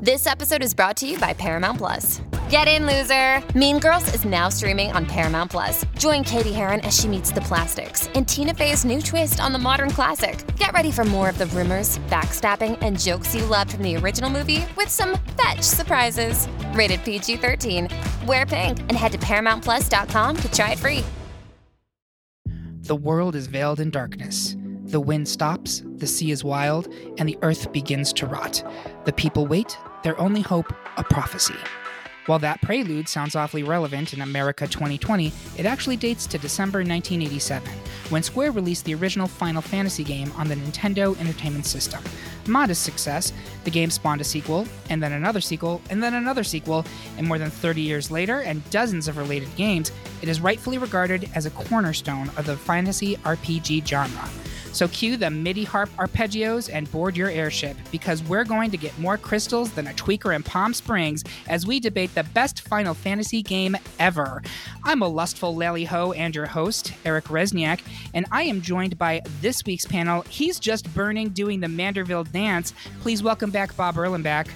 This episode is brought to you by Paramount Plus. Get in, loser! Mean Girls is now streaming on Paramount Plus. Join Cady Heron as she meets the plastics in Tina Fey's new twist on the modern classic. Get ready for more of the rumors, backstabbing, and jokes you loved from the original movie with some fetch surprises. Rated PG 13. Wear pink and head to ParamountPlus.com to try it free. The world is veiled in darkness. The wind stops, the sea is wild, and the earth begins to rot. The people wait, their only hope, a prophecy. While that prelude sounds awfully relevant in America 2020, it actually dates to December 1987, when Square released the original Final Fantasy game on the Nintendo Entertainment System. Modest success, the game spawned a sequel, and then another sequel, and then another sequel, and more than 30 years later, and dozens of related games, it is rightfully regarded as a cornerstone of the fantasy RPG genre. So cue the MIDI harp arpeggios and board your airship because we're going to get more crystals than a tweaker in Palm Springs as we debate the best Final Fantasy game ever. I'm a lustful lally ho and your host, Eric Resniak, and I am joined by this week's panel. He's just burning doing the Manderville dance. Please welcome back Bob Erlenbach.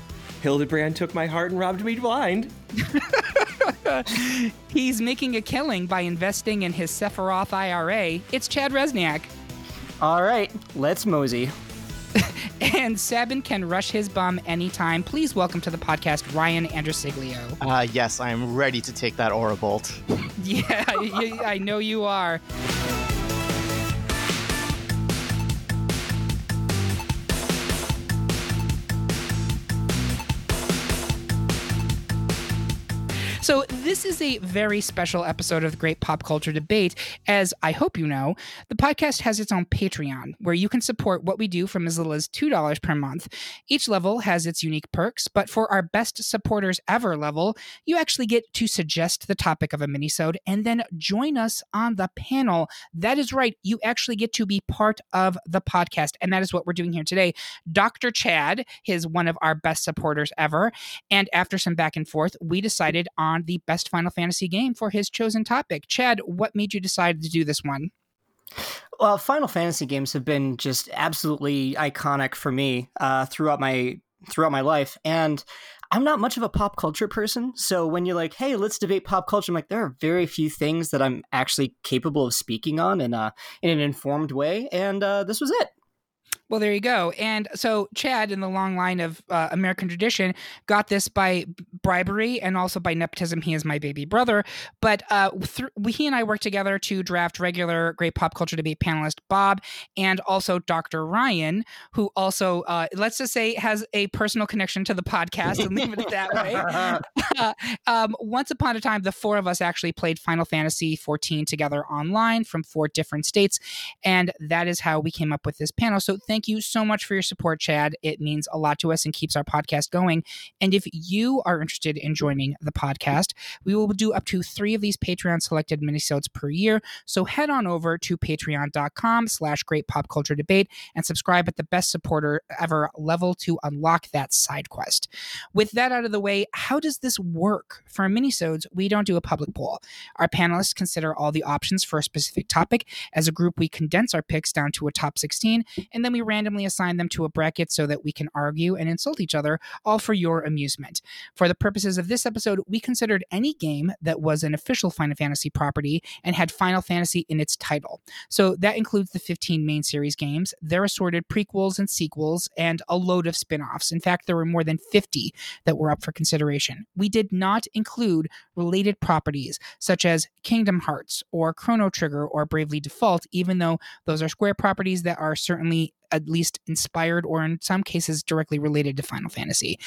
Hildibrand took my heart and robbed me blind. He's making a killing by investing in his Sephiroth IRA. It's Chad Resniak. All right, let's mosey. and Sabin can rush his bum anytime. Please welcome to the podcast Ryan Andresiglio. Uh, yes, I am ready to take that aura bolt. yeah, I know you are. So, this is a very special episode of the Great Pop Culture Debate. As I hope you know, the podcast has its own Patreon where you can support what we do from as little as $2 per month. Each level has its unique perks, but for our best supporters ever level, you actually get to suggest the topic of a minisode and then join us on the panel. That is right, you actually get to be part of the podcast, and that is what we're doing here today. Dr. Chad is one of our best supporters ever, and after some back and forth, we decided on on the best Final Fantasy game for his chosen topic. Chad, what made you decide to do this one? Well, Final Fantasy games have been just absolutely iconic for me uh, throughout my throughout my life, and I'm not much of a pop culture person. So when you're like, "Hey, let's debate pop culture," I'm like, there are very few things that I'm actually capable of speaking on in a in an informed way, and uh, this was it. Well, there you go. And so Chad, in the long line of uh, American tradition, got this by bribery and also by nepotism. He is my baby brother. But uh, th- we, he and I worked together to draft regular great pop culture debate panelist Bob and also Dr. Ryan, who also, uh, let's just say, has a personal connection to the podcast and leave it that way. Uh, um, once upon a time, the four of us actually played Final Fantasy 14 together online from four different states. And that is how we came up with this panel. So thank thank you so much for your support, Chad. It means a lot to us and keeps our podcast going. And if you are interested in joining the podcast, we will do up to three of these Patreon selected minisodes per year. So head on over to patreon.com slash great pop culture debate and subscribe at the best supporter ever level to unlock that side quest. With that out of the way, how does this work? For minisodes, we don't do a public poll. Our panelists consider all the options for a specific topic. As a group, we condense our picks down to a top 16, and then we randomly assign them to a bracket so that we can argue and insult each other, all for your amusement. For the purposes of this episode, we considered any game that was an official Final Fantasy property and had Final Fantasy in its title. So that includes the 15 main series games, their assorted prequels and sequels, and a load of spin offs. In fact, there were more than 50 that were up for consideration. We did not include related properties such as Kingdom Hearts or Chrono Trigger or Bravely Default, even though those are Square properties that are certainly at least inspired or in some cases directly related to Final Fantasy.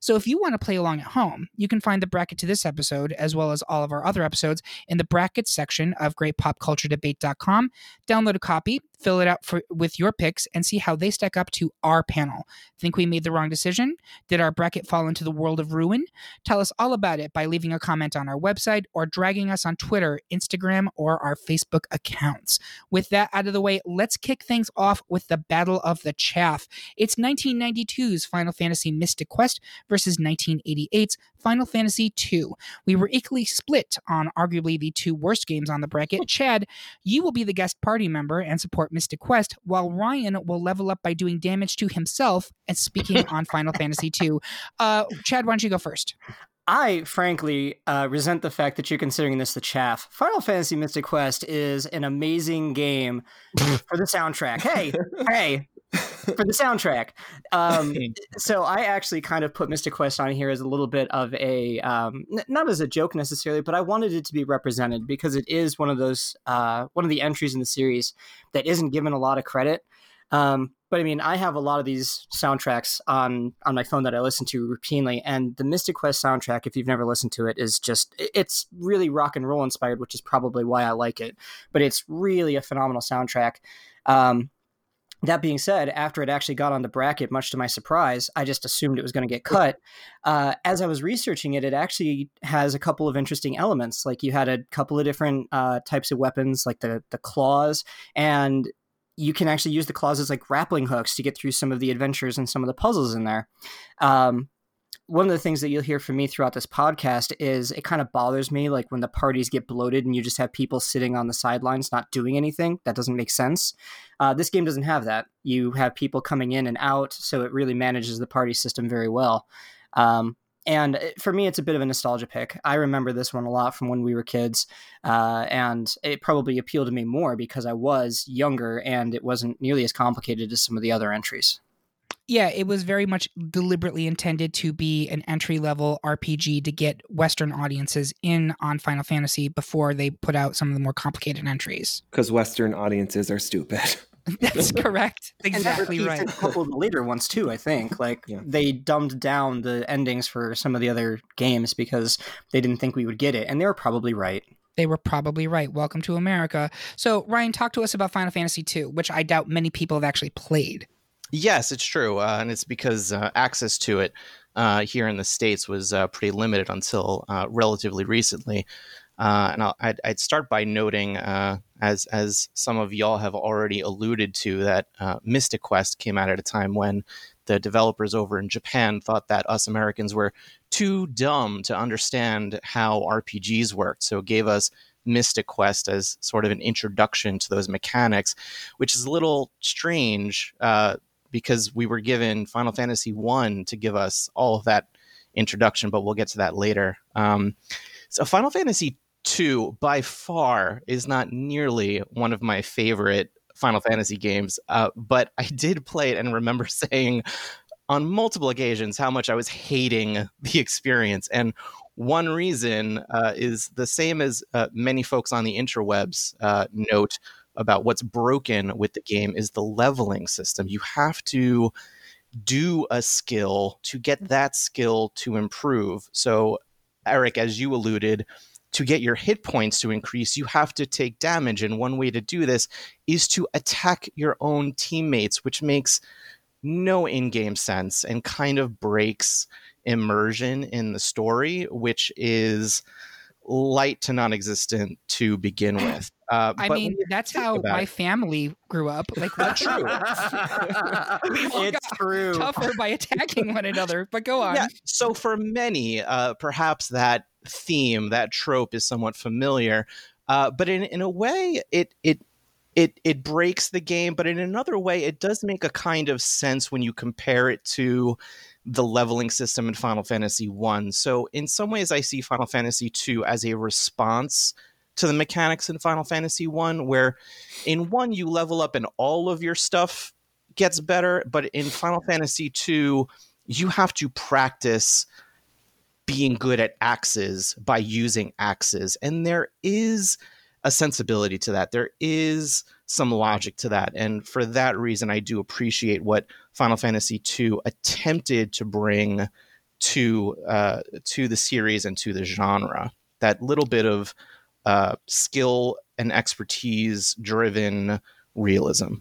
So if you want to play along at home, you can find the bracket to this episode as well as all of our other episodes in the brackets section of greatpopculturedebate.com. Download a copy, fill it out for, with your picks, and see how they stack up to our panel. Think we made the wrong decision? Did our bracket fall into the world of ruin? Tell us all about it by leaving a comment on our website or dragging us on Twitter, Instagram, or our Facebook accounts. With that out of the way, let's kick things off with the Battle of the Chaff. It's 1992's Final Fantasy Mystic Quest versus 1988's Final Fantasy II. We were equally split on arguably the two worst games on the bracket. Chad, you will be the guest party member and support Mystic Quest, while Ryan will level up by doing damage to himself and speaking on Final Fantasy II. Uh, Chad, why don't you go first? I frankly uh, resent the fact that you're considering this the chaff. Final Fantasy Mystic Quest is an amazing game for the soundtrack. Hey, hey, for the soundtrack. Um, so I actually kind of put Mystic Quest on here as a little bit of a, um, n- not as a joke necessarily, but I wanted it to be represented because it is one of those, uh, one of the entries in the series that isn't given a lot of credit. Um, but I mean, I have a lot of these soundtracks on on my phone that I listen to routinely, and the Mystic Quest soundtrack, if you've never listened to it, is just it's really rock and roll inspired, which is probably why I like it. But it's really a phenomenal soundtrack. Um, that being said, after it actually got on the bracket, much to my surprise, I just assumed it was going to get cut. Uh, as I was researching it, it actually has a couple of interesting elements. Like you had a couple of different uh, types of weapons, like the the claws, and you can actually use the claws as like grappling hooks to get through some of the adventures and some of the puzzles in there. Um, one of the things that you'll hear from me throughout this podcast is it kind of bothers me like when the parties get bloated and you just have people sitting on the sidelines not doing anything. That doesn't make sense. Uh, this game doesn't have that. You have people coming in and out so it really manages the party system very well. Um, and for me it's a bit of a nostalgia pick. I remember this one a lot from when we were kids uh, and it probably appealed to me more because i was younger and it wasn't nearly as complicated as some of the other entries yeah, it was very much deliberately intended to be an entry level RPG to get Western audiences in on Final Fantasy before they put out some of the more complicated entries. Because Western audiences are stupid. That's correct. Exactly and that right. A couple of the later ones too, I think. Like Yeah. they dumbed down the endings for some of the other games because they didn't think we would get it, and they were probably right. They were probably right. Welcome to America. So, Ryan, talk to us about Final Fantasy II, which I doubt many people have actually played. Yes, it's true, uh, and it's because uh, access to it uh, here in the states was uh, pretty limited until uh, relatively recently. And I'd, I'd start by noting, as as some of y'all have already alluded to, that Mystic Quest came out at a time when the developers over in Japan thought that us Americans were too dumb to understand how RPGs worked, so it gave us Mystic Quest as sort of an introduction to those mechanics, which is a little strange uh, because we were given Final Fantasy One to give us all of that introduction, but we'll get to that later. Um, so Final Fantasy Two, by far, is not nearly one of my favorite Final Fantasy games, uh, but I did play it and remember saying on multiple occasions how much I was hating the experience. And one reason uh, is the same as uh, many folks on the interwebs uh, note about what's broken with the game is the leveling system. You have to do a skill to get mm. that skill to improve. So, Eric, as you alluded, to get your hit points to increase, you have to take damage. And one way to do this is to attack your own teammates, which makes no in game sense and kind of breaks immersion in the story, which is light to non existent to begin with. Uh, I but mean, that's how my it- family grew up. Like, what True. all true. tougher by attacking one another. But go on. Yeah. So for many, uh, perhaps that theme, that trope, is somewhat familiar. Uh, but in in a way, it it it it breaks the game. But in another way, it does make a kind of sense when you compare it to the leveling system in Final Fantasy One. So in some ways, I see Final Fantasy Two as a response to the mechanics in Final Fantasy One, where in one you level up and all of your stuff gets better, but in Final Fantasy Two you have to practice being good at axes by using axes. And there is a sensibility to that. There is some logic to that. And for that reason, I do appreciate what Final Fantasy II attempted to bring to uh, to the series and to the genre. That little bit of uh, skill and expertise driven realism.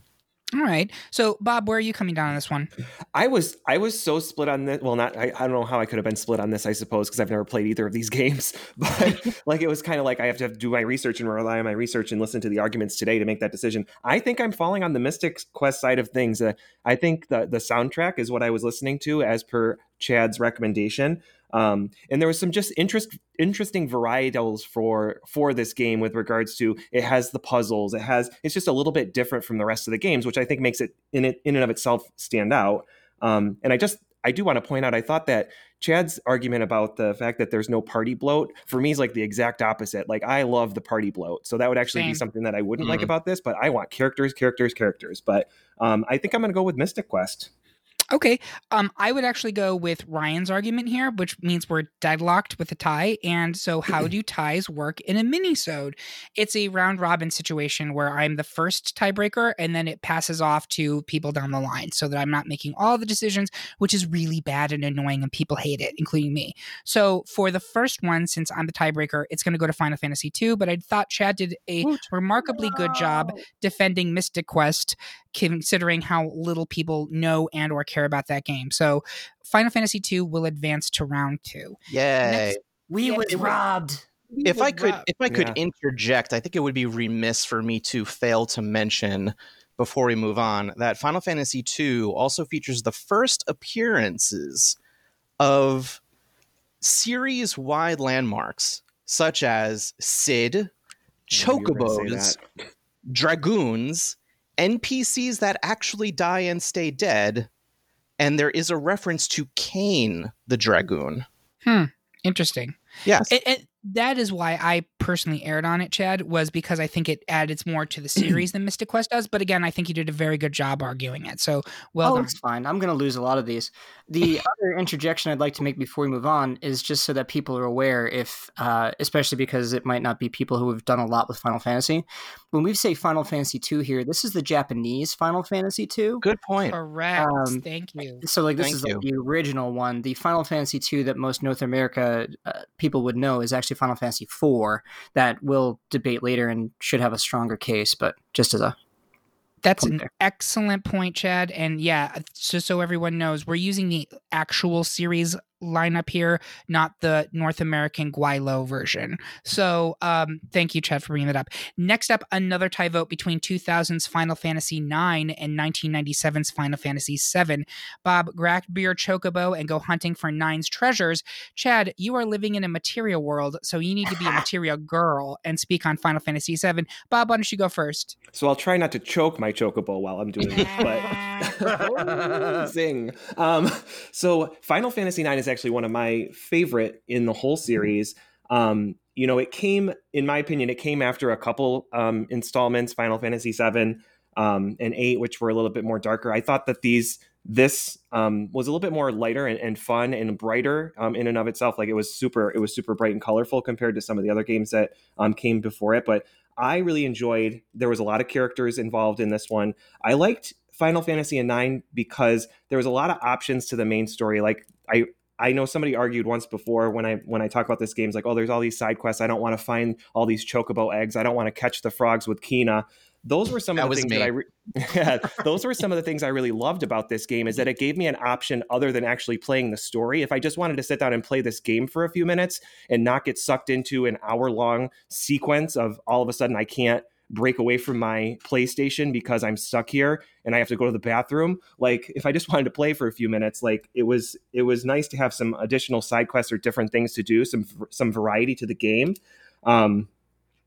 All right. So, Bob, where are you coming down on this one? I was I was so split on this. Well, not I, I don't know how I could have been split on this. I suppose because I've never played either of these games. But like it was kind of like I have to do my research and rely on my research and listen to the arguments today to make that decision. I think I'm falling on the Mystic Quest side of things. Uh, I think the the soundtrack is what I was listening to as per Chad's recommendation. Um, and there was some just interest interesting varietals for for this game with regards to it has the puzzles, it has it's just a little bit different from the rest of the games, which I think makes it in it in and of itself stand out. Um, and I just I do want to point out I thought that Chad's argument about the fact that there's no party bloat for me is like the exact opposite. Like I love the party bloat, so that would actually Same. be something that I wouldn't Mhm. like about this. But I want characters, characters, characters. But um, I think I'm going to go with Mystic Quest. Okay. Um, I would actually go with Ryan's argument here, which means we're deadlocked with a tie. And so, how do ties work in a mini-sode? It's a round robin situation where I'm the first tiebreaker, and then it passes off to people down the line, so that I'm not making all the decisions, which is really bad and annoying, and people hate it, including me. So, for the first one, since I'm the tiebreaker, it's going to go to Final Fantasy II. But I thought Chad did a Woot. remarkably good job defending Mystic Quest, considering how little people know and or care about that game. So Final Fantasy II will advance to round two. Yay. Next- We Yeah, was it was- robbed. if I could rob- if I could Yeah. interject, I think it would be remiss for me to fail to mention before we move on that Final Fantasy II also features the first appearances of series wide landmarks such as Cid, I knew you were gonna say chocobos, dragoons, NPCs that actually die and stay dead, and there is a reference to Kain the dragoon. Hmm. Interesting. Yes. And, and that is why I personally aired on it, Chad, was because I think it adds more to the series than Mystic Quest does. But again, I think you did a very good job arguing it. So well oh, done. it's fine. I'm going to lose a lot of these. The other interjection I'd like to make before we move on is just so that people are aware, if uh, especially because it might not be people who have done a lot with Final Fantasy. When we say Final Fantasy two here, this is the Japanese Final Fantasy two. Good point. Correct. Um, Thank you. So like this Thank is like the original one. The Final Fantasy two that most North America uh, people would know is actually Final Fantasy four that we'll debate later and should have a stronger case. But just as a That's an there. excellent point, Chad. And yeah, just so everyone knows, we're using the actual series lineup here, not the North American Guaylo version. So um, thank you, Chad, for bringing that up. Next up, another tie vote between 2000's Final Fantasy IX and 1997's Final Fantasy VII. Bob, grab your chocobo and go hunting for Nine's treasures. Chad, you are living in a material world, so you need to be a material girl and speak on Final Fantasy VII. Bob, why don't you go first? So I'll try not to choke my chocobo while I'm doing this, but zing. Um, so Final Fantasy IX is actually one of my favorite in the whole series. Um, you know, it came, in my opinion, it came after a couple um, installments, Final Fantasy VII um, and eight, which were a little bit more darker. I thought that these this um, was a little bit more lighter and, and fun and brighter um, in and of itself. Like it was super, it was super bright and colorful compared to some of the other games that um, came before it. But I really enjoyed. There was a lot of characters involved in this one. I liked Final Fantasy IX because there was a lot of options to the main story. Like I. I know somebody argued once before when I when I talk about this game, it's like, oh, there's all these side quests. I don't want to find all these chocobo eggs. I don't want to catch the frogs with Quina. Those were some That of the things me. that I re- yeah, those were some of the things I really loved about this game is that it gave me an option other than actually playing the story. If I just wanted to sit down and play this game for a few minutes and not get sucked into an hour long sequence of all of a sudden I can't break away from my PlayStation because I'm stuck here and I have to go to the bathroom. Like if I just wanted to play for a few minutes, like it was it was nice to have some additional side quests or different things to do, some some variety to the game. Um,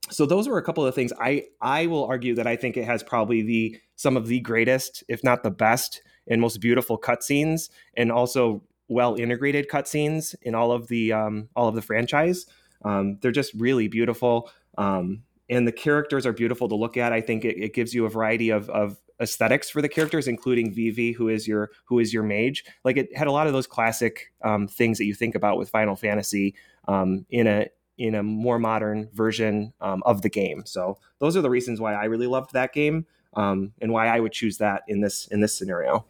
so those were a couple of things. I I will argue that I think it has probably the some of the greatest, if not the best, and most beautiful cutscenes, and also well integrated cutscenes in all of the um, all of the franchise. Um, they're just really beautiful, um, and the characters are beautiful to look at. I think it, it gives you a variety of, of aesthetics for the characters, including Vivi, who is your who is your mage. Like it had a lot of those classic um, things that you think about with Final Fantasy um, in a in a more modern version um, of the game. So those are the reasons why I really loved that game um, and why I would choose that in this in this scenario.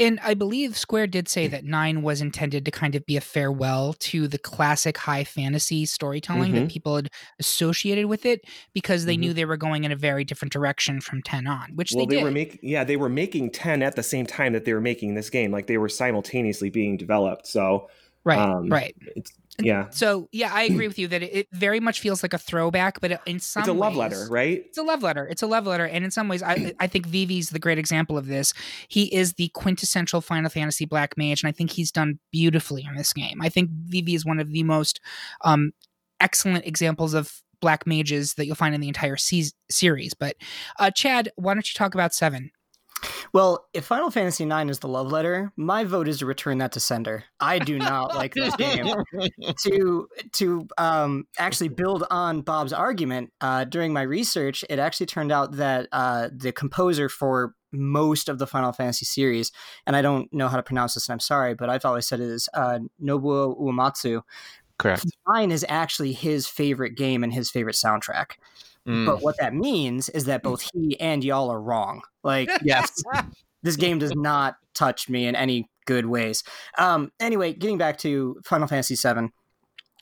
And I believe Square did say that nine was intended to kind of be a farewell to the classic high fantasy storytelling that people had associated with it because they Mhm. knew they were going in a very different direction from 10 on, which well, they, they, did. were making yeah they were making ten at the same time that they were making this game. Like they were simultaneously being developed. So right, um, right. it's Yeah. So yeah, I agree with you that it, it very much feels like a throwback, but in some It's a love ways- letter, right? It's a love letter. It's a love letter, and in some ways, I I think Vivi's the great example of this. He is the quintessential Final Fantasy Black Mage, and I think he's done beautifully in this game. I think Vivi is one of the most um, excellent examples of Black Mages that you'll find in the entire se- series. But uh, Chad, why don't you talk about Seven? Well, if Final Fantasy IX is the love letter, my vote is to return that to sender. I do not like this game. to to um, actually build on Bob's argument, uh, during my research, it actually turned out that uh, the composer for most of the Final Fantasy series, and I don't know how to pronounce this, and I'm sorry, but I've always said it is uh, Nobuo Uematsu. Correct. Nine is actually his favorite game and his favorite soundtrack. Mm. But what that means is that both he and y'all are wrong. Like, yes. this game does not touch me in any good ways. Um, anyway, getting back to Final Fantasy VII,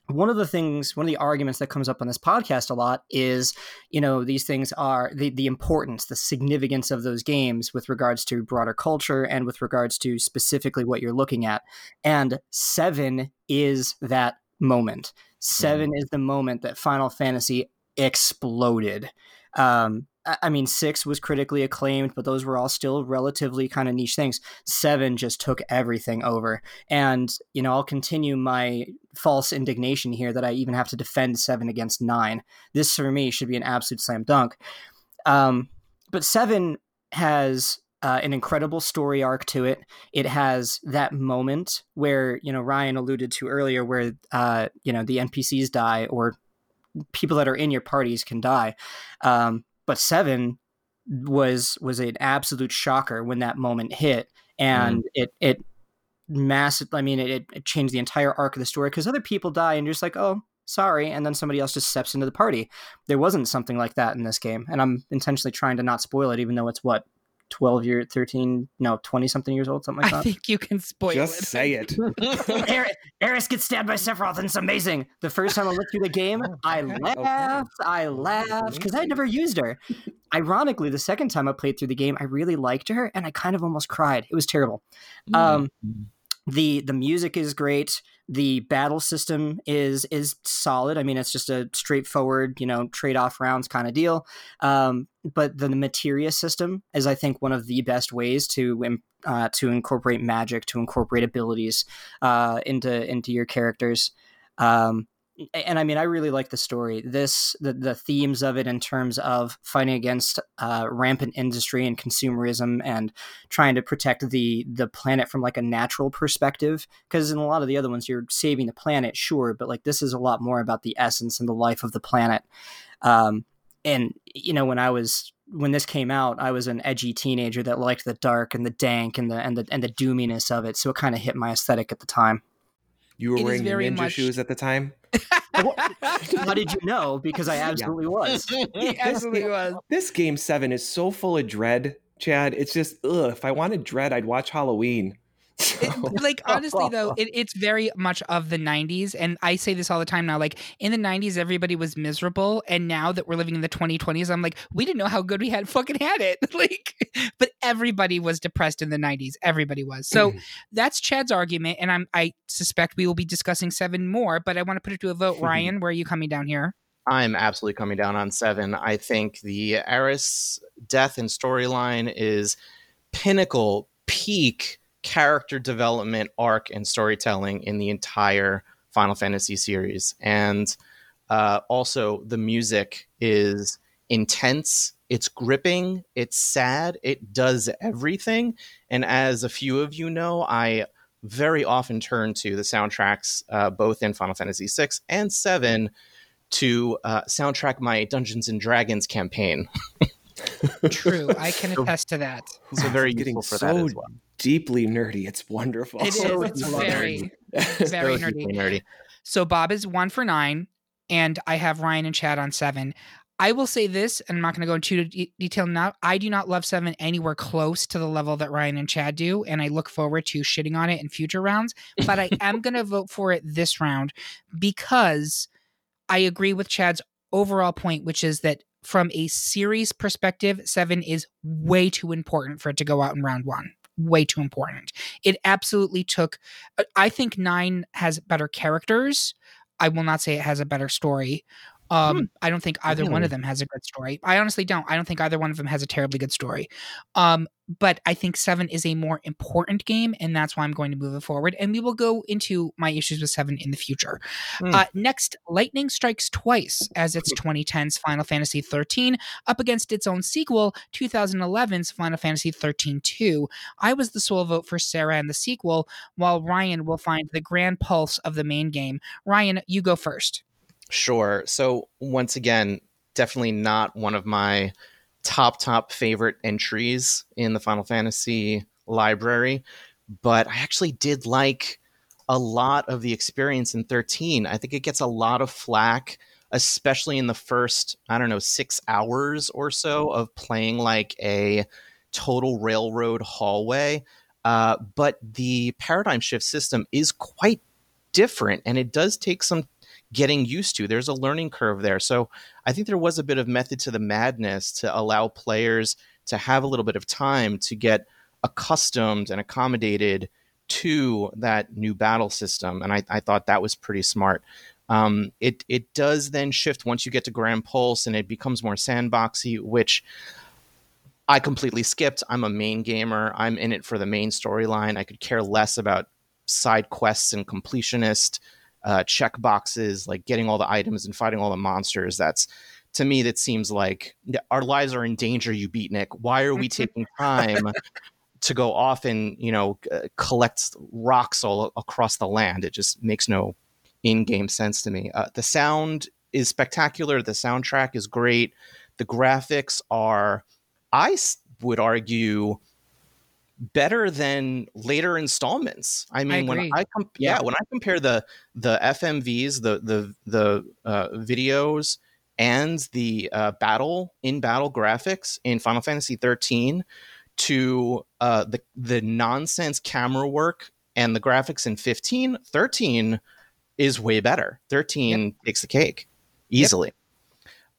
one of the things, one of the arguments that comes up on this podcast a lot is, you know, these things are the the importance, the significance of those games with regards to broader culture and with regards to specifically what you're looking at. And seven is that moment. 7 is the moment that Final Fantasy exploded. Um, I mean, six was critically acclaimed, but those were all still relatively kind of niche things. Seven just took everything over. And, you know, I'll continue my false indignation here that I even have to defend seven against nine. This, for me, should be an absolute slam dunk. Um, but seven has uh, an incredible story arc to it. It has that moment where, you know, Ryan alluded to earlier where, uh, you know, the NPCs die or people that are in your parties can die. Um, but seven was was an absolute shocker when that moment hit, and it it massive. I mean, it, it changed the entire arc of the story because other people die, and you're just like, oh, sorry, and then somebody else just steps into the party. There wasn't something like that in this game, and I'm intentionally trying to not spoil it, even though it's what. 12 year 13 no 20 something years old something like that. I think you can spoil it. Just it. say it. Aeris, Aeris gets stabbed by Sephiroth, and it's amazing. The first time I looked through the game, I laughed, I laughed, because I had never used her. Ironically, the second time I played through the game, I really liked her, and I kind of almost cried. It was terrible. Um, the the music is great. The battle system is is solid. I mean, it's just a straightforward, you know, trade off rounds kind of deal. Um, but the, materia system is, I think, one of the best ways to uh, to incorporate magic, to incorporate abilities uh, into into your characters. Um, and I mean, I really like the story. This the the themes of it in terms of fighting against uh, rampant industry and consumerism, and trying to protect the the planet from like a natural perspective. Because in a lot of the other ones, you're saving the planet, sure, but like this is a lot more about the essence and the life of the planet. Um, and you know, when I was when this came out, I was an edgy teenager that liked the dark and the dank and the and the and the doominess of it. So it kind of hit my aesthetic at the time. You were It is wearing your very ninja much- shoes at the time. How did you know? Because I absolutely was. he absolutely was. This game seven is so full of dread, Chad. It's just ugh. If I wanted dread, I'd watch Halloween. So- It- like honestly though it, it's very much of the 90s and i say this all the time now like in the 90s everybody was miserable and now that we're living in the 2020s i'm like we didn't know how good we had fucking had it. Like but everybody was depressed in the 90s everybody was. So that's chad's argument and i'm i suspect we will be discussing seven more but i want to put it to a vote. Ryan where are you coming down here? I'm absolutely coming down on seven. I think the Aeris death and storyline is pinnacle, peak character development arc and storytelling in the entire Final Fantasy series. And uh, also, the music is intense, it's gripping, it's sad, it does everything. And as a few of you know, I very often turn to the soundtracks, uh, both in Final Fantasy VI and VII, to uh, soundtrack my Dungeons and Dragons campaign. true i can attest to that So very It's getting useful for so that as well. deeply nerdy. It's wonderful. it is So it's it's very So very deeply nerdy nerdy. So Bob is one for nine, and I have Ryan and Chad on seven. I will say this, and I'm not going to go into de- detail now. I do not love seven anywhere close to the level that Ryan and Chad do, and I look forward to shitting on it in future rounds. But I am going to vote for it this round because I agree with Chad's overall point, which is that from a series perspective, seven is way too important for it to go out in round one. way too important. It absolutely took. uh, I think nine has better characters. I will not say it has a better story. Um, Hmm. I don't think either one of them has a good story. I honestly don't. I don't think either one of them has a terribly good story. Um, but I think seven is a more important game, and that's why I'm going to move it forward. And we will go into my issues with seven in the future. Hmm. Uh, next, Lightning strikes twice as its 2010's Final Fantasy 13 up against its own sequel, 2011's Final Fantasy 13 2. I was the sole vote for Serah and the sequel, while Ryan will find the grand pulse of the main game. Ryan, you go first. Sure. So once again, definitely not one of my top top favorite entries in the Final Fantasy library, but I actually did like a lot of the experience in 13. I think it gets a lot of flack, especially in the first, I don't know, 6 hours or so of playing like a total railroad hallway. Uh, but the paradigm shift system is quite different and it does take some getting used to. There's a learning curve there. So I think there was a bit of method to the madness to allow players to have a little bit of time to get accustomed and accommodated to that new battle system. And I, I thought that was pretty smart. Um, it it does then shift once you get to Gran Pulse and it becomes more sandboxy, which I completely skipped. I'm a main gamer. I'm in it for the main storyline. I could care less about side quests and completionist uh, check boxes, like getting all the items and fighting all the monsters. That's to me, that seems like our lives are in danger. You beatnik. Why are we taking time to go off and you know uh, collect rocks all across the land? It just makes no in-game sense to me. Uh, the sound is spectacular. The soundtrack is great. The graphics are, I would argue, better than later installments. I mean, when. I com- yeah, Yeah. when I compare the the FMVs, the the the uh, videos and the uh, battle in battle graphics in Final Fantasy 13 to uh, the the nonsense camera work and the graphics in 15, 13 is way better. 13 takes the cake easily.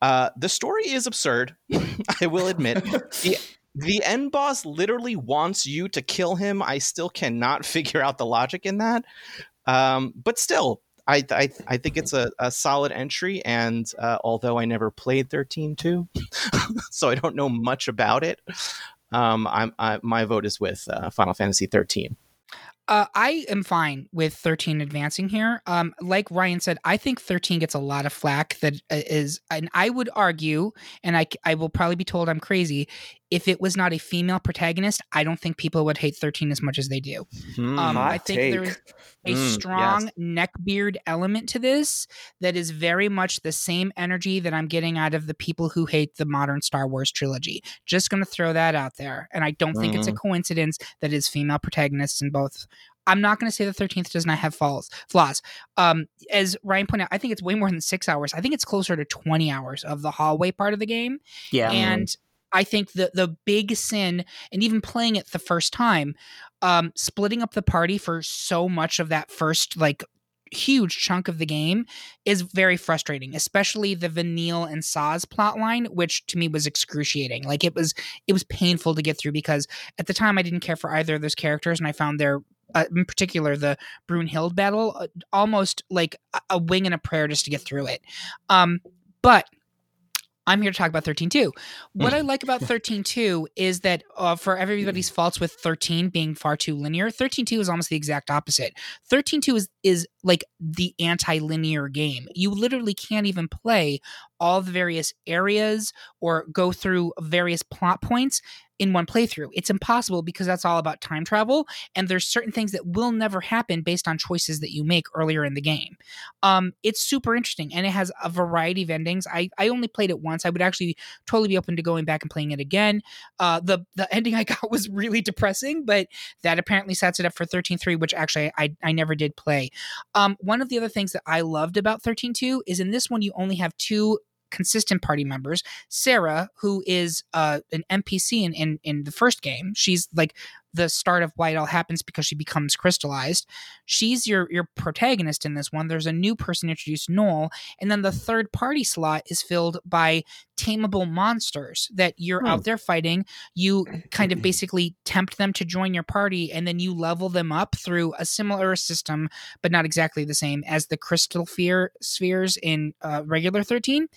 Uh, the story is absurd. I will admit. the The end boss literally wants you to kill him. I still cannot figure out the logic in that. Um, but still, I, I I think it's a, a solid entry. And uh, although I never played 13.2, so I don't know much about it, um, I'm I, my vote is with uh, Final Fantasy 13. Uh, I am fine with 13 advancing here. Um, like Ryan said, I think 13 gets a lot of flack that uh, and I would argue, and I, I will probably be told I'm crazy, if it was not a female protagonist, I don't think people would hate 13 as much as they do. Hmm. Um, I think take. there's a Mm, strong yes. neckbeard element to this that is very much the same energy that I'm getting out of the people who hate the modern Star Wars trilogy. Just going to throw that out there. And I don't think it's a Mm-hmm. coincidence that is female protagonists in both. I'm not going to say the 13th does not have falls, flaws. Um, as Ryan pointed out, I think it's way more than six hours. I think it's closer to 20 hours of the hallway part of the game Yeah. and I think the the big sin, and even playing it the first time, um, splitting up the party for so much of that first like huge chunk of the game is very frustrating, especially the Vanille and Sazh plotline, which to me was excruciating. Like it was it was painful to get through because at the time I didn't care for either of those characters, and I found their uh, in particular the Brynhildr battle uh, almost like a, a wing and a prayer just to get through it. Um, but I'm here to talk about 13.2. What I like about 13.2 is that uh, for everybody's faults with 13 being far too linear, 13.2 is almost the exact opposite. 13.2 is is like the anti-linear game. You literally can't even play all the various areas or go through various plot points in one playthrough. It's impossible because that's all about time travel and there's certain things that will never happen based on choices that you make earlier in the game. Um, it's super interesting and it has a variety of endings. I, I only played it once. I would actually totally be open to going back and playing it again. Uh, the the ending I got was really depressing, but that apparently sets it up for 13.3, which actually I, I never did play. Um, one of the other things that I loved about 13.2 is in this one you only have two consistent party members. Serah who is uh, an npc in, in in the first game she's like the start of why it all happens because she becomes crystallized. She's your your protagonist in this one. There's a new person introduced noel and then the third party slot is filled by tameable monsters that you're Hmm. out there fighting. You kind of basically tempt them to join your party, and then you level them up through a similar system, but not exactly the same as the crystal fear spheres in uh, regular 13.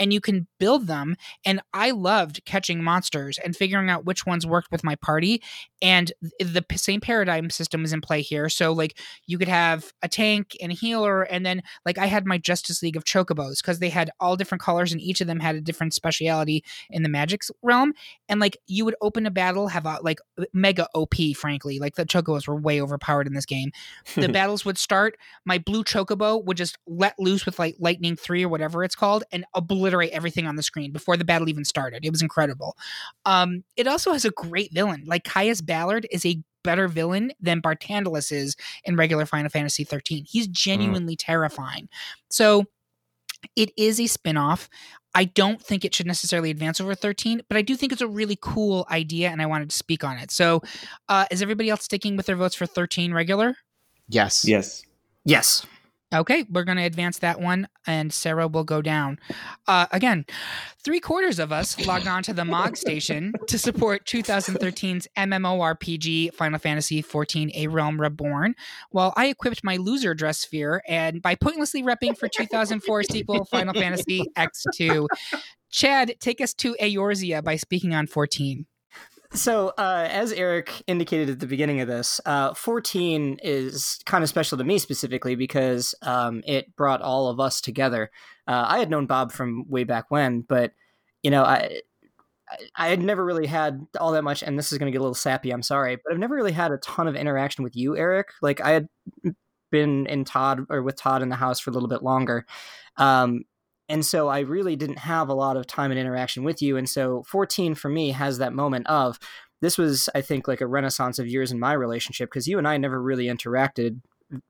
And you can build them. And I loved catching monsters and figuring out which ones worked with my party. And the same paradigm system is in play here. So, like, you could have a tank and a healer, and then, like, I had my Justice League of Chocobos because they had all different colors, and each of them had a different speciality in the magic's realm. And, like, you would open a battle, have a, like, mega OP, frankly. Like, the Chocobos were way overpowered in this game. The battles would start, my blue Chocobo would just let loose with, like, Lightning 3 or whatever it's called, and obliterate everything on the screen before the battle even started. It was incredible. Um, it also has a great villain. Like Caius Ballard is a better villain than Barthandelus is in regular Final Fantasy 13. He's genuinely terrifying. So it is a spin-off. I don't think it should necessarily advance over 13, but I do think it's a really cool idea and I wanted to speak on it. So uh, is everybody else sticking with their votes for 13 regular? Yes. yes. Yes. Okay, we're going to advance that one, and Serah will go down. Uh, again, three quarters of us logged on to the MOG station to support 2013's MMORPG Final Fantasy XIV A Realm Reborn, while I equipped my loser dress sphere and by pointlessly repping for 2004 sequel Final Fantasy X2. Chad, take us to Eorzea by speaking on 14. So, uh, as Eric indicated at the beginning of this, uh, 14 is kind of special to me specifically because um, it brought all of us together. Uh, I had known Bob from way back when, but you know, I I- had never really had all that much, and this is going to get a little sappy. I'm sorry, but I've never really had a ton of interaction with you, Eric. Like I had been in Todd or with Todd in the house for a little bit longer. Um, and so I really didn't have a lot of time and interaction with you. And so 14 for me has that moment of this was, I think, like a renaissance of years in my relationship because you and I never really interacted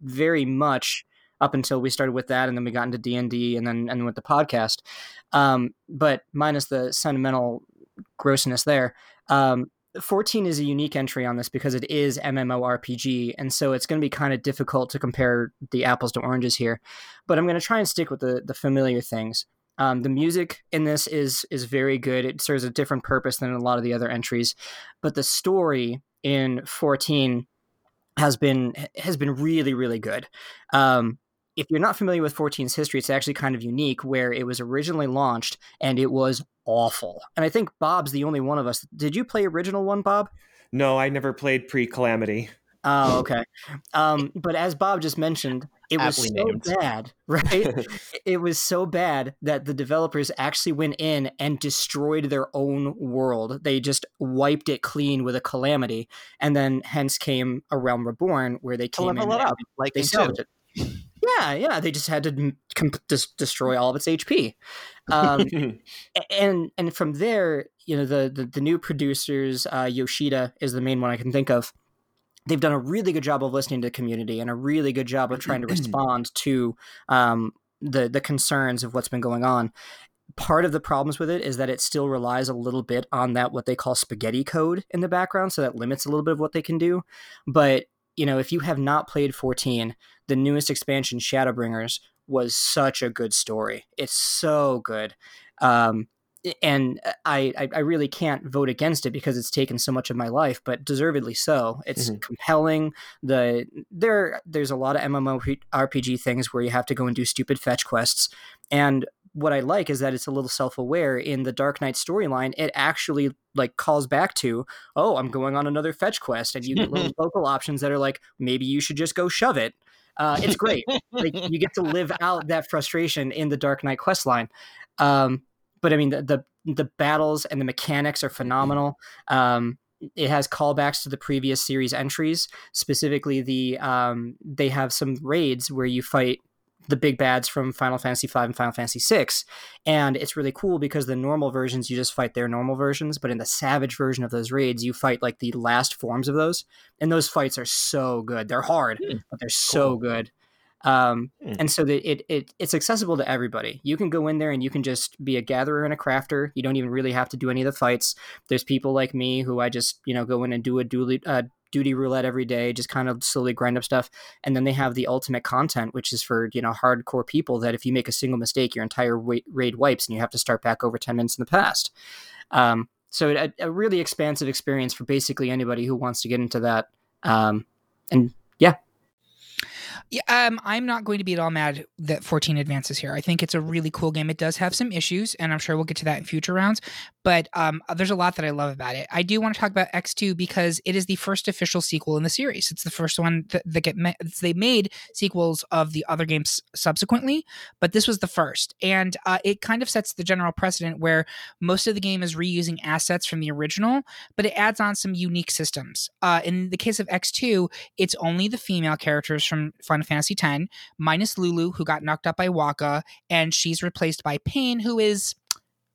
very much up until we started with that, and then we got into D and D, and then and with the podcast. Um, but minus the sentimental grossness there. Um, 14 is a unique entry on this because it is MMORPG, and so it's going to be kind of difficult to compare the apples to oranges here. But I'm going to try and stick with the the familiar things. Um, the music in this is is very good. It serves a different purpose than a lot of the other entries, but the story in 14 has been has been really really good. Um, if you're not familiar with 14's history, it's actually kind of unique where it was originally launched and it was awful. And I think Bob's the only one of us. Did you play original one, Bob? No, I never played pre Calamity. Oh, okay. Um, but as Bob just mentioned, it was Aptly so named. bad, right? it was so bad that the developers actually went in and destroyed their own world. They just wiped it clean with a calamity, and then hence came a Realm Reborn, where they To came level in it and up, like they in two. salvaged it. Yeah, yeah. They just had to dis- destroy all of its HP. Um, and and from there, you know, the the, the new producers, uh, Yoshida is the main one I can think of. They've done a really good job of listening to the community and a really good job of trying to respond to um, the the concerns of what's been going on. Part of the problems with it is that it still relies a little bit on that what they call spaghetti code in the background, so that limits a little bit of what they can do. But you know, if you have not played 14, the newest expansion, Shadowbringers, was such a good story. It's so good. Um, and I, I, I really can't vote against it because it's taken so much of my life, but deservedly so. It's Mhm. compelling. The there there's a lot of MMO RPG things where you have to go and do stupid fetch quests, and what I like is that it's a little self-aware in the Dark Knight storyline. It actually like calls back to, oh, I'm going on another fetch quest, and you get little local options that are like, maybe you should just go shove it. Uh, it's great. like you get to live out that frustration in the Dark Knight quest line. Um, but I mean, the, the the battles and the mechanics are phenomenal. Um, it has callbacks to the previous series entries. Specifically, the um, they have some raids where you fight the big bads from Final Fantasy V and Final Fantasy VI, and it's really cool because the normal versions you just fight their normal versions, but in the Savage version of those raids you fight like the last forms of those, and those fights are so good. They're hard, Hmm. but they're so good. Um, Hmm. and so that it, it it's accessible to everybody. You can go in there and you can just be a gatherer and a crafter. You don't even really have to do any of the fights. There's people like me who I just you know go in and do a dually uh, duty roulette every day, just kind of slowly grind up stuff. And then they have the ultimate content, which is for you know hardcore people that if you make a single mistake, your entire raid wipes and you have to start back over ten minutes in the past. Um, so a, a, really expansive experience for basically anybody who wants to get into that. Um, and yeah, yeah, um, I'm not going to be at all mad that 14 advances here. I think it's a really cool game. It does have some issues, and I'm sure we'll get to that in future rounds. But um, there's a lot that I love about it. I do want to talk about X2 because it is the first official sequel in the series. It's the first one that, that get me- they made sequels of the other games subsequently, but this was the first, and uh, it kind of sets the general precedent where most of the game is reusing assets from the original, but it adds on some unique systems. Uh, in the case of X2, it's only the female characters from Final Fantasy X, minus Lulu, who got knocked up by Wakka, and she's replaced by Paine, who is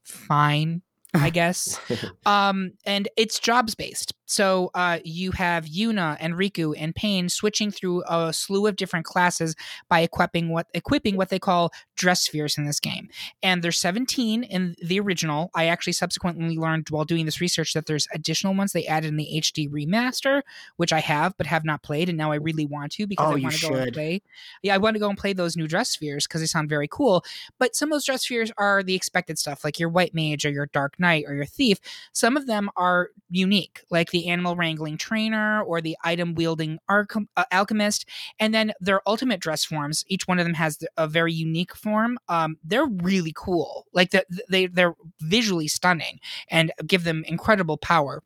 fine. I guess. um, and it's jobs based. So uh, you have Yuna and Riku and Paine switching through a slew of different classes by equipping what equipping what they call dress spheres in this game. And there's 17 in the original. I actually subsequently learned while doing this research that there's additional ones they added in the HD remaster, which I have but have not played, and now I really want to because oh, I want to go and play. Yeah, I want to go and play those new dress spheres because they sound very cool. But some of those dress spheres are the expected stuff, like your white mage or your dark knight or your thief. Some of them are unique, like the the animal wrangling trainer or the item wielding arch- uh, alchemist. And then their ultimate dress forms, each one of them has a very unique form. Um, they're really cool. Like the, they, they're visually stunning and give them incredible power.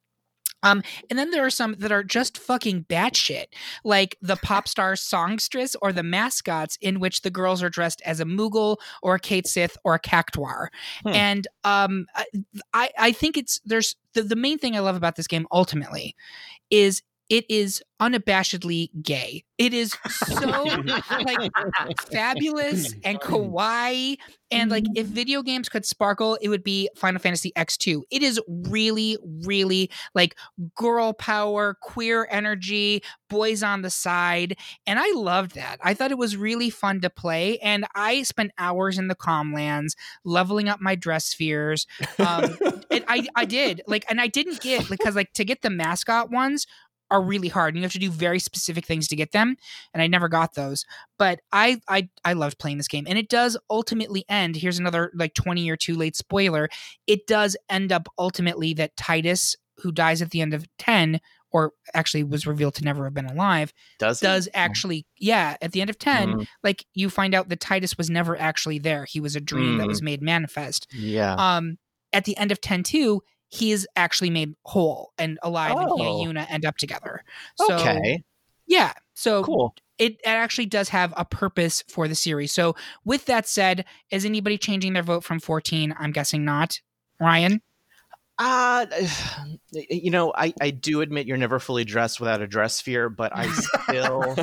Um, and then there are some that are just fucking batshit, like the pop star songstress or the mascots, in which the girls are dressed as a Moogle or a Cait Sith or a Cactuar. Hmm. And um, I, I think it's there's the, the main thing I love about this game ultimately is it is unabashedly gay. It is so like fabulous and kawaii. And like if mm-hmm. video games could sparkle, it would be Final Fantasy X2. It is really, really like girl power, queer energy, boys on the side. And I loved that. I thought it was really fun to play. And I spent hours in the Calm Lands leveling up my dress spheres. Um, I, I did like, and I didn't get because like to get the mascot ones are really hard and you have to do very specific things to get them and i never got those but i i i loved playing this game and it does ultimately end here's another like 20 or too late spoiler it does end up ultimately that Tidus who dies at the end of 10 or actually was revealed to never have been alive does does he? actually yeah at the end of 10 mm. like you find out that Tidus was never actually there he was a dream mm. that was made manifest yeah um at the end of 10 2 he is actually made whole and alive, oh. and he and oh. Yuna end up together. So, okay. Yeah. So cool. It, it actually does have a purpose for the series. So, with that said, is anybody changing their vote from 14? I'm guessing not. Ryan? Uh, you know, I, I do admit you're never fully dressed without a dress sphere, but I still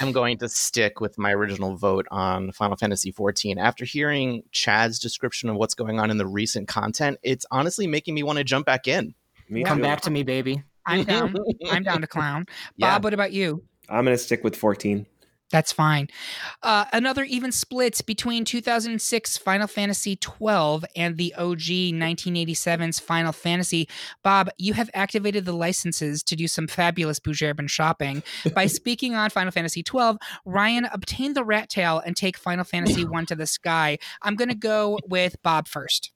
am going to stick with my original vote on Final Fantasy XIV. After hearing Chad's description of what's going on in the recent content, it's honestly making me want to jump back in. Me Come too. back to me, baby. I'm down. I'm down to clown. Yeah. Bob, what about you? I'm going to stick with 14. That's fine. Uh, another even split between 2006 Final Fantasy 12 and the OG 1987's Final Fantasy. Bob, you have activated the licenses to do some fabulous Bhujerban shopping. By speaking on Final Fantasy 12, Ryan obtained the rat tail and take Final Fantasy 1 to the sky. I'm going to go with Bob first.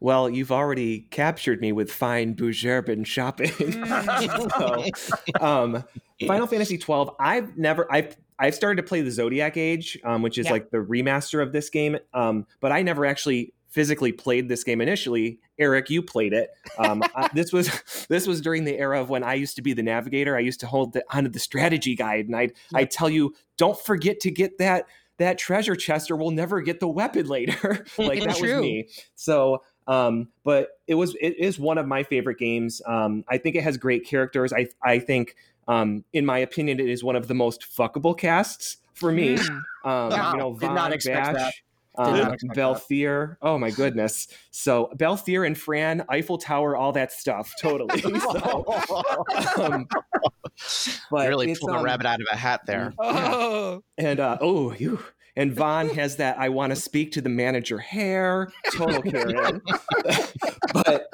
Well, you've already captured me with fine Bhujerban shopping. so, um, Final Fantasy 12, I've never, I've I've started to play the Zodiac Age, um, which is yeah. like the remaster of this game. Um, but I never actually physically played this game initially. Eric, you played it. Um, uh, this was this was during the era of when I used to be the navigator. I used to hold the, onto the strategy guide, and I'd yeah. I'd tell you, don't forget to get that that treasure chest, or we'll never get the weapon later. like that was me. So. Um, but it was it is one of my favorite games. Um, I think it has great characters. I I think um, in my opinion, it is one of the most fuckable casts for me. Mm. Um, wow. You know, Did not expect Basch, that. Um, Balthier. Oh my goodness. So Balthier and Fran, Eiffel Tower, all that stuff. Totally. so, um, but really pulled um, a rabbit out of a hat there. Oh. And uh, oh, you. And Vaan has that I want to speak to the manager hair. Total Karen. but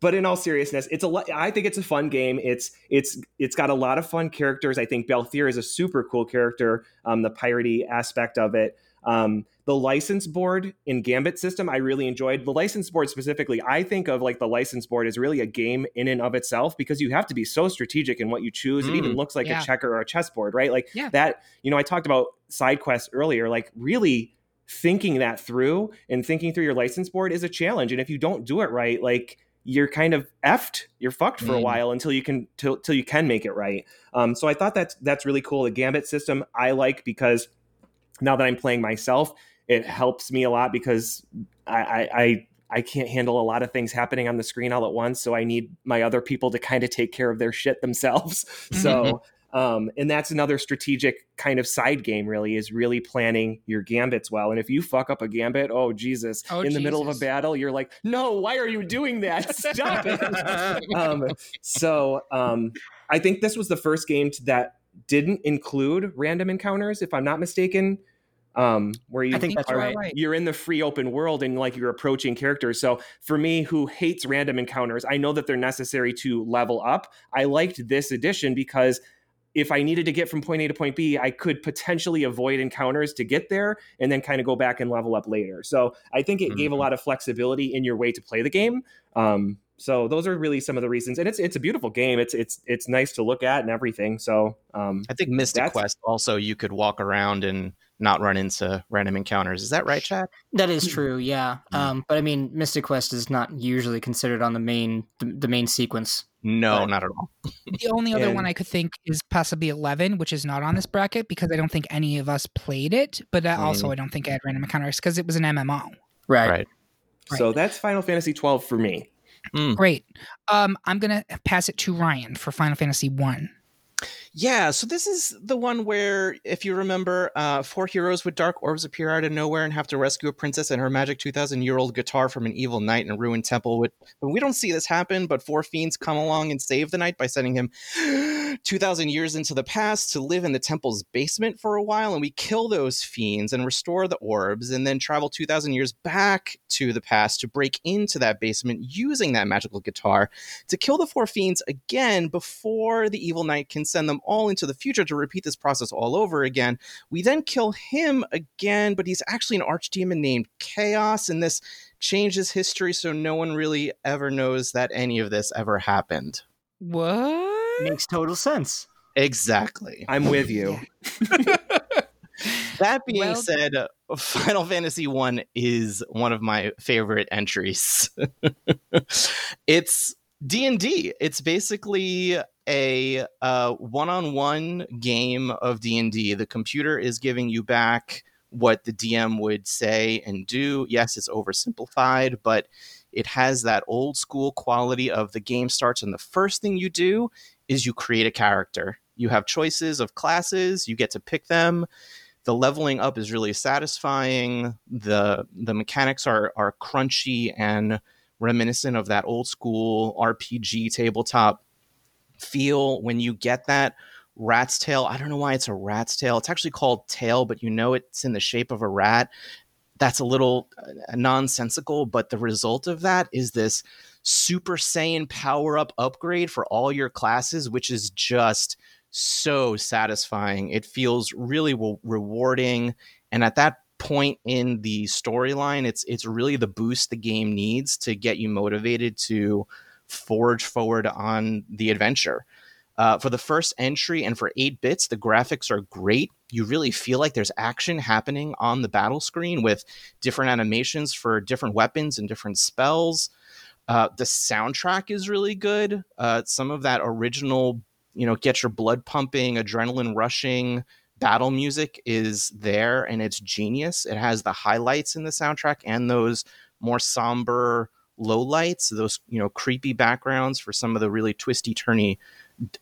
but in all seriousness, it's a. I think it's a fun game. It's it's it's got a lot of fun characters. I think Balthier is a super cool character. Um, the piratey aspect of it. Um, the license board in Gambit system, I really enjoyed. The license board specifically, I think of like the license board as really a game in and of itself because you have to be so strategic in what you choose. Mm, it even mm. looks like yeah. a checker or a chessboard, right? Like yeah. that, you know, I talked about side quests earlier, like really thinking that through and thinking through your license board is a challenge. And if you don't do it right, like you're kind of effed. You're fucked for mm. a while until you can till, till you can make it right. Um, so I thought that's that's really cool. The Gambit system I like because now that I'm playing myself, it helps me a lot because I, I, I can't handle a lot of things happening on the screen all at once. So I need my other people to kind of take care of their shit themselves. Mm-hmm. So, um, and that's another strategic kind of side game, really, is really planning your gambits well. And if you fuck up a gambit, oh Jesus! Oh, in Jesus. the middle of a battle, you're like, no, why are you doing that? Stop it! um, so um, I think this was the first game that didn't include random encounters, if I'm not mistaken um, where you I think that's are, right. You're in the free open world and like you're approaching characters. So for me, who hates random encounters, I know that they're necessary to level up. I liked this edition because if I needed to get from point A to point B, I could potentially avoid encounters to get there and then kind of go back and level up later. So I think it mm-hmm. gave a mm-hmm. lot of flexibility in your way to play the game. Um, so those are really some of the reasons, and it's it's a beautiful game. It's it's it's nice to look at and everything. So um, I think Mystic Quest also you could walk around and not run into random encounters. Is that right, Chad? That is true. Yeah. Mm. Um, but I mean, Mystic Quest is not usually considered on the main the, the main sequence. No, but not at all. the only other and, one I could think is possibly Eleven, which is not on this bracket because I don't think any of us played it. But mm. also, I don't think I had random encounters because it was an MMO. Right. Right. So that's Final Fantasy twelve for me. Mm. Great. Um, I'm gonna pass it to Ryan for Final Fantasy one. Yeah, so this is the one where, if you remember, uh, four heroes with dark orbs appear out of nowhere and have to rescue a princess and her magic 2,000 year old guitar from an evil knight in a ruined temple. But we don't see this happen, but four fiends come along and save the knight by sending him 2,000 years into the past to live in the temple's basement for a while. And we kill those fiends and restore the orbs and then travel 2,000 years back to the past to break into that basement using that magical guitar to kill the four fiends again before the evil knight can send them all into the future to repeat this process all over again. We then kill him again, but he's actually an archdemon named Chaos, and this changes history so no one really ever knows that any of this ever happened. What? Makes total sense. Exactly. I'm with you. that being well, said, Final Fantasy 1 is one of my favorite entries. it's D&D. It's basically a uh, one-on-one game of D&D. The computer is giving you back what the DM would say and do. Yes, it's oversimplified, but it has that old school quality of the game starts and the first thing you do is you create a character. You have choices of classes, you get to pick them. The leveling up is really satisfying. The the mechanics are are crunchy and reminiscent of that old school RPG tabletop feel when you get that rat's tail. I don't know why it's a rat's tail. It's actually called tail, but you know it's in the shape of a rat. That's a little uh, nonsensical, but the result of that is this Super Saiyan power up upgrade for all your classes, which is just so satisfying. It feels really re- rewarding. And at that point in the storyline, it's it's really the boost the game needs to get you motivated to forge forward on the adventure. Uh, for the first entry and for 8 bits, the graphics are great. You really feel like there's action happening on the battle screen with different animations for different weapons and different spells. Uh, the soundtrack is really good. Uh, some of that original, you know, get your blood pumping, adrenaline rushing battle music is there and it's genius. It has the highlights in the soundtrack and those more somber low lights, those you know creepy backgrounds for some of the really twisty turny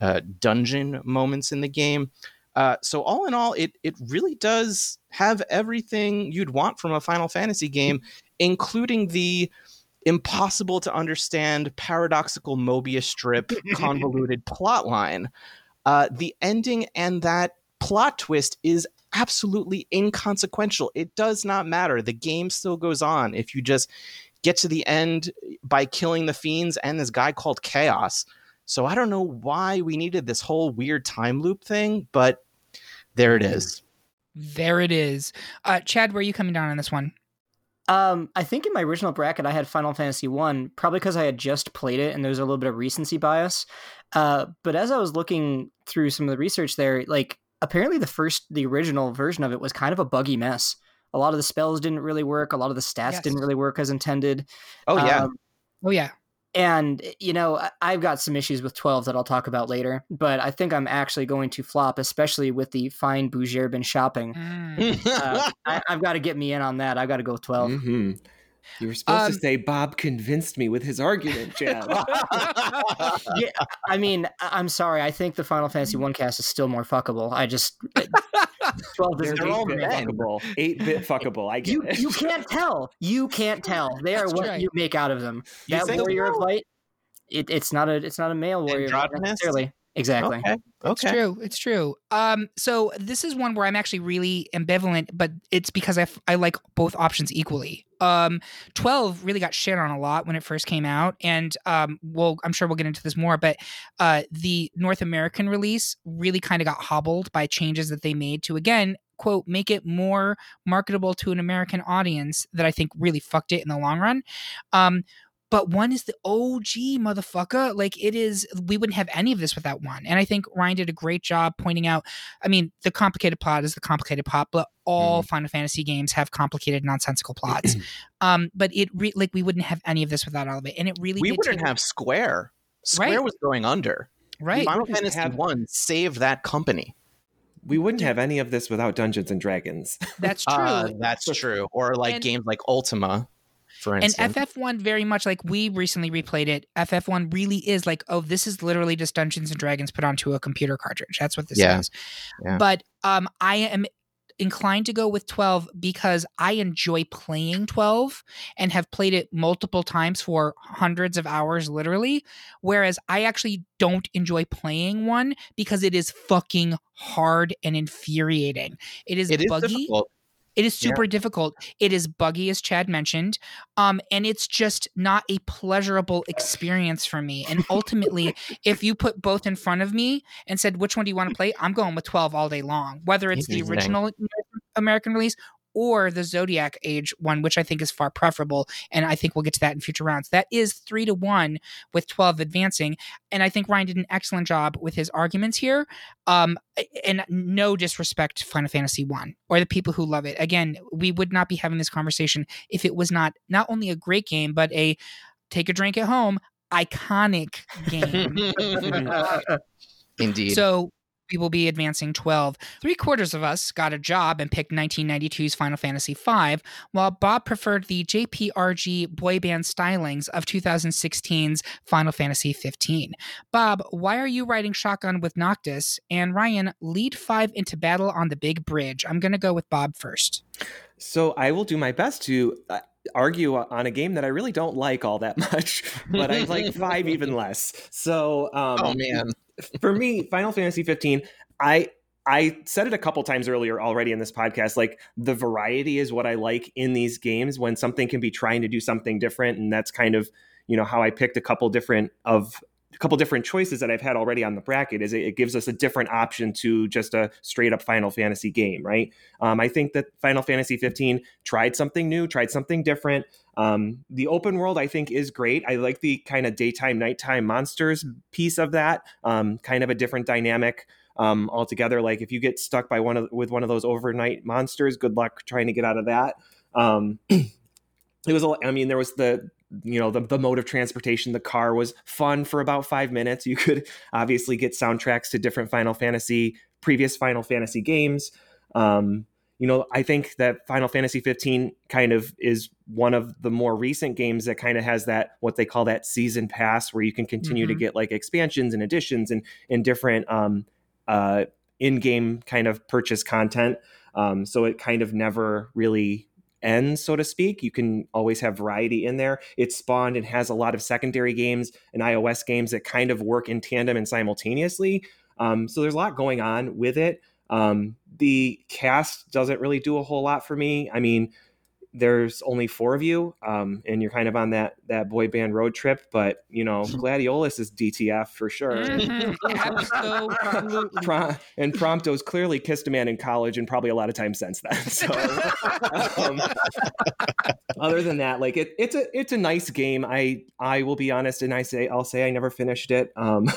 uh, dungeon moments in the game. Uh, so all in all, it it really does have everything you'd want from a Final Fantasy game, including the impossible to understand paradoxical Mobius strip convoluted plot line. Uh, the ending and that plot twist is absolutely inconsequential. It does not matter. The game still goes on if you just get to the end by killing the fiends and this guy called Chaos. So I don't know why we needed this whole weird time loop thing, but there it is. There it is. Uh, Chad, where are you coming down on this one? Um, I think in my original bracket I had Final Fantasy One, probably because I had just played it and there's a little bit of recency bias. Uh, but as I was looking through some of the research there, like apparently the first, the original version of it was kind of a buggy mess. A lot of the spells didn't really work. A lot of the stats Yes. didn't really work as intended. Oh yeah. Um, Oh yeah. and you know I- i've got some issues with 12 that i'll talk about later but i think i'm actually going to flop especially with the fine Bhujerban shopping Mm. uh, I, i've got to get me in on that i've got to go with 12 hmm You were supposed Um, to say Bob convinced me with his argument, Chad. yeah i mean i'm sorry i think the final fantasy one cast is still more fuckable i just 12 They're is all 8-bit men. fuckable. 8-bit fuckable. I get you it. you can't tell you can't tell they are That's what right. you make out of them You that think warrior of light it, it's not a it's not a male warrior of light Androgynous? necessarily exactly okay. It's Okay. true. It's true. Um, so this is one where I'm actually really ambivalent, but it's because I, f- I like both options equally. Um, 12 really got shit on a lot when it first came out, and um, well, I'm sure we'll get into this more, but uh, the North American release really kind of got hobbled by changes that they made to again quote make it more marketable to an American audience that I think really fucked it in the long run. Um, but one is the OG motherfucker. Like it is, we wouldn't have any of this without one. And I think Ryan did a great job pointing out. I mean, the complicated plot is the complicated plot, but all Final Fantasy games have complicated, nonsensical plots. um, but it re- like we wouldn't have any of this without all of it. And it really We did wouldn't take- have Square. Square Right. was going under. right. Final wouldn't Fantasy have- One saved that company. we wouldn't have any of this without Dungeons and Dragons. That's true. Uh, that's true. Or like And- games like Ultima, for and. FF1 very much like we recently replayed it. FF1 really is like, oh, this is literally just Dungeons and Dragons put onto a computer cartridge. That's what this Yeah. is. Yeah. But um, I am inclined to go with 12 because I enjoy playing 12 and have played it multiple times for hundreds of hours literally whereas I actually don't enjoy playing one because it is fucking hard and infuriating. It is it is buggy. difficult. It is super difficult. It is buggy, as Chad mentioned, um, and it's just not a pleasurable experience for me. And ultimately, if you put both in front of me and said, "Which one do you want to play?" I'm going with 12 all day long, whether it's the original American release or the Zodiac Age one, which I think is far preferable. And I think we'll get to that in future rounds. That is three to one with 12 advancing. And I think Ryan did an excellent job with his arguments here. Um, and no disrespect to Final Fantasy One or the people who love it. Again, we would not be having this conversation if it was not not only a great game, but a take a drink at home iconic game. Indeed. So we will be advancing 12. Three quarters of us got a job and picked 1992's Final Fantasy V, while Bob preferred the JPRG boy band stylings of 2016's Final Fantasy 15. Bob, why are you riding shotgun with Noctis? And Ryan, lead five into battle on the big bridge. I'm going to go with Bob first. So I will do my best to uh, argue on a game that I really don't like all that much, but I like five even less. So um, oh man. For me, Final Fantasy 15, I I said it a couple times earlier already in this podcast. Like the variety is what I like in these games when something can be trying to do something different, and that's kind of you know how I picked a couple different of a couple different choices that I've had already on the bracket. Is it, it gives us a different option to just a straight up Final Fantasy game, right? Um, I think that Final Fantasy 15 tried something new, tried something different. Um, the open world, I think, is great. I like the kind of daytime, nighttime monsters piece of that. Um, kind of a different dynamic um, altogether. Like if you get stuck by one of with one of those overnight monsters, good luck trying to get out of that. Um, it was. I mean, there was the you know the, the mode of transportation the car was fun for about five minutes you could obviously get soundtracks to different final fantasy previous final fantasy games um, you know i think that final fantasy 15 kind of is one of the more recent games that kind of has that what they call that season pass where you can continue to Mhm. get like expansions and additions and and different um, uh, in-game kind of purchase content. Um, so it kind of never really ends so to speak. You can always have variety in there. It spawned and has a lot of secondary games and ios games that kind of work in tandem and simultaneously. Um, so there's a lot going on with it um, the cast doesn't really do a whole lot for me i mean there's only four of you, um, and you're kind of on that that boy band road trip. But you know, Gladiolus is DTF for sure. Mhm, absolutely. Pro- and Prompto's clearly kissed a man in college and probably a lot of time since then. So, um, other than that, like it, it's a it's a nice game. I I will be honest, and I say I'll say I never finished it. Um,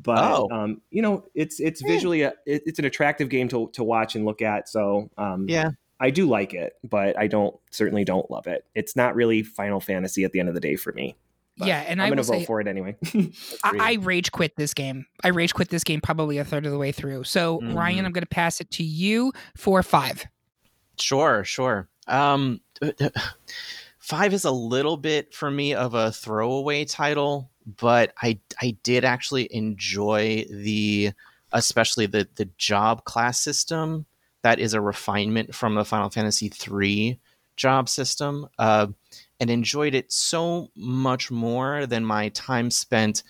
but Oh. um, you know, it's it's visually a, it, it's an attractive game to to watch and look at. So um, Yeah. I do like it, but I don't certainly don't love it. It's not really Final Fantasy at the end of the day for me. But Yeah, and I'm I going to vote say- for it anyway. I, I rage quit this game. I rage quit this game probably a third of the way through. So Ryan, Mhm. I'm going to pass it to you for five. Sure, sure. Um, five is a little bit for me of a throwaway title, but I I did actually enjoy the especially the the job class system. That is a refinement from the Final Fantasy III job system, uh, and enjoyed it so much more than my time spent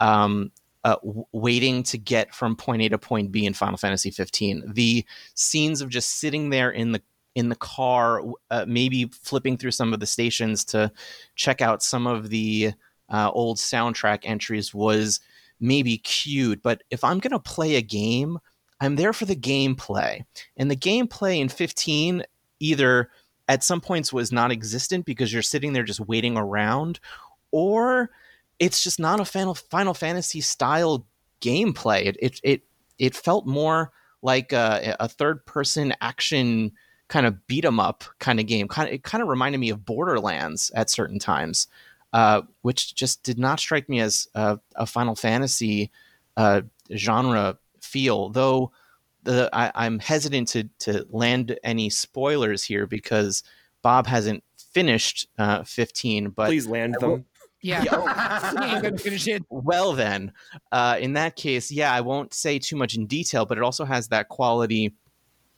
um, uh, waiting to get from point A to point B in Final Fantasy 15. The scenes of just sitting there in the in the car, uh, maybe flipping through some of the stations to check out some of the uh, old soundtrack entries was maybe cute. But if I'm gonna play a game, I'm there for the gameplay, and the gameplay in 15 either at some points was non-existent because you're sitting there just waiting around, or it's just not a Final Final Fantasy style gameplay. It it it, it felt more like a, a third person action kind of beat 'em up kind of game. Kind of it kind of reminded me of Borderlands at certain times, uh, which just did not strike me as a, a Final Fantasy uh, genre feel. Though the I, I'm hesitant to to land any spoilers here because Bob hasn't finished uh, 15, but Please land them. Yeah. You finish it. well then uh, in that case yeah i won't say too much in detail but it also has that quality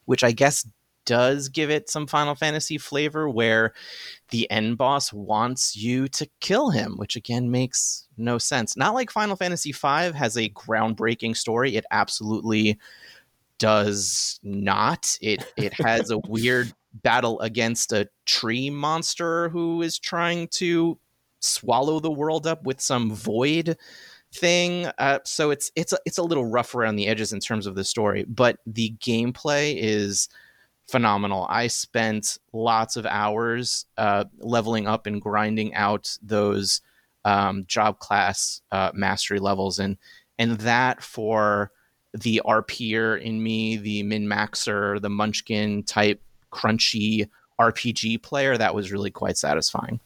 which i guess does give it some final fantasy flavor where the end boss wants you to kill him which again makes no sense. Not like final fantasy v has a groundbreaking story. It absolutely does not. It it has a weird battle against a tree monster who is trying to swallow the world up with some void thing. Uh, so it's it's a, it's a little rough around the edges in terms of the story, but the gameplay is phenomenal. I spent lots of hours uh, leveling up and grinding out those um, job class uh, mastery levels, and and that for the RPer in me, the min maxer, the Munchkin type crunchy RPG player, that was really quite satisfying.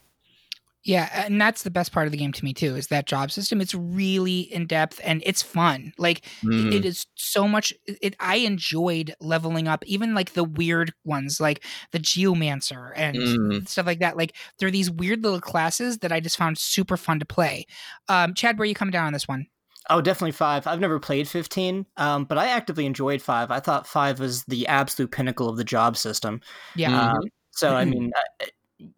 Yeah, and that's the best part of the game to me too, is that job system. It's really in depth and it's fun. Like Mhm. it is so much it I enjoyed leveling up, even like the weird ones, like the geomancer and Mm. stuff like that. Like there are these weird little classes that I just found super fun to play. Um, Chad, where are you coming down on this one? Oh, definitely five. I've never played 15, um, but I actively enjoyed five. I thought five was the absolute pinnacle of the job system. Yeah. Um, so, I mean, uh,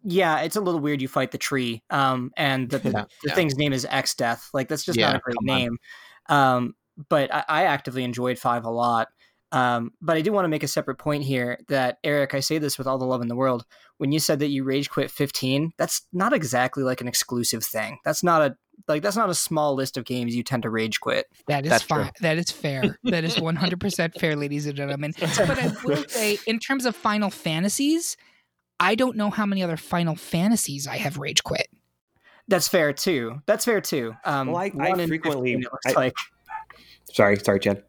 yeah, it's a little weird you fight the tree, um, and the, Yeah, the yeah. thing's name is Exdeath. Like, that's just Yeah, not a great name. Um, but I, I actively enjoyed five a lot. Um, but I do want to make a separate point here that Eric, I say this with all the love in the world. When you said that you rage quit 15, that's not exactly like an exclusive thing. That's not a like that's not a small list of games you tend to rage quit. That is That's fine. That is fair. That is 100% fair, ladies and gentlemen. But I will say, in terms of Final Fantasies, I don't know how many other Final Fantasies I have rage quit. That's fair too. That's fair too. Um, Well, I- I frequently- 15, it looks I- like Sorry, sorry, Jen.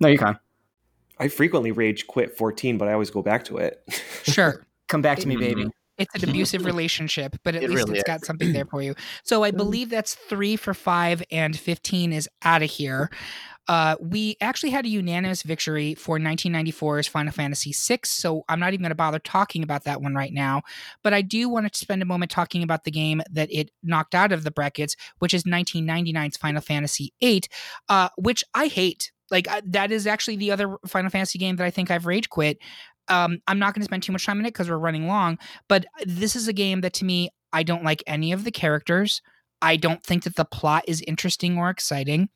no, you can I frequently rage quit 14, but I always go back to it. Sure. come back to me, baby. It's an abusive relationship, but at It least really it's is. got something there for you. So I believe that's three for five, and 15 is out of here. Uh, we actually had a unanimous victory for 1994's Final Fantasy VI, so I'm not even going to bother talking about that one right now. But I do want to spend a moment talking about the game that it knocked out of the brackets, which is 1999's Final Fantasy VIII, uh, which I hate. Like uh, that is actually the other Final Fantasy game that I think I've rage quit. Um, I'm not going to spend too much time in it because we're running long. But this is a game that to me, I don't like any of the characters. I don't think that the plot is interesting or exciting.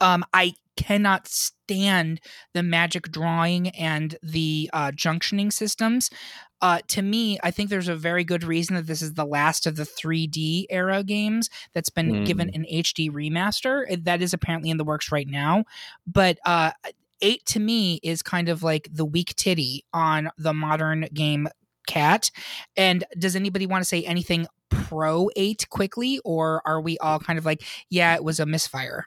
Um, I cannot stand the magic drawing and the uh, junctioning systems. Uh, to me, I think there's a very good reason that this is the last of the 3D era games that's been mm. given an HD remaster. That is apparently in the works right now. But uh, eight to me is kind of like the weak titty on the modern game cat. And does anybody want to say anything pro eight quickly, or are we all kind of like, yeah, it was a misfire?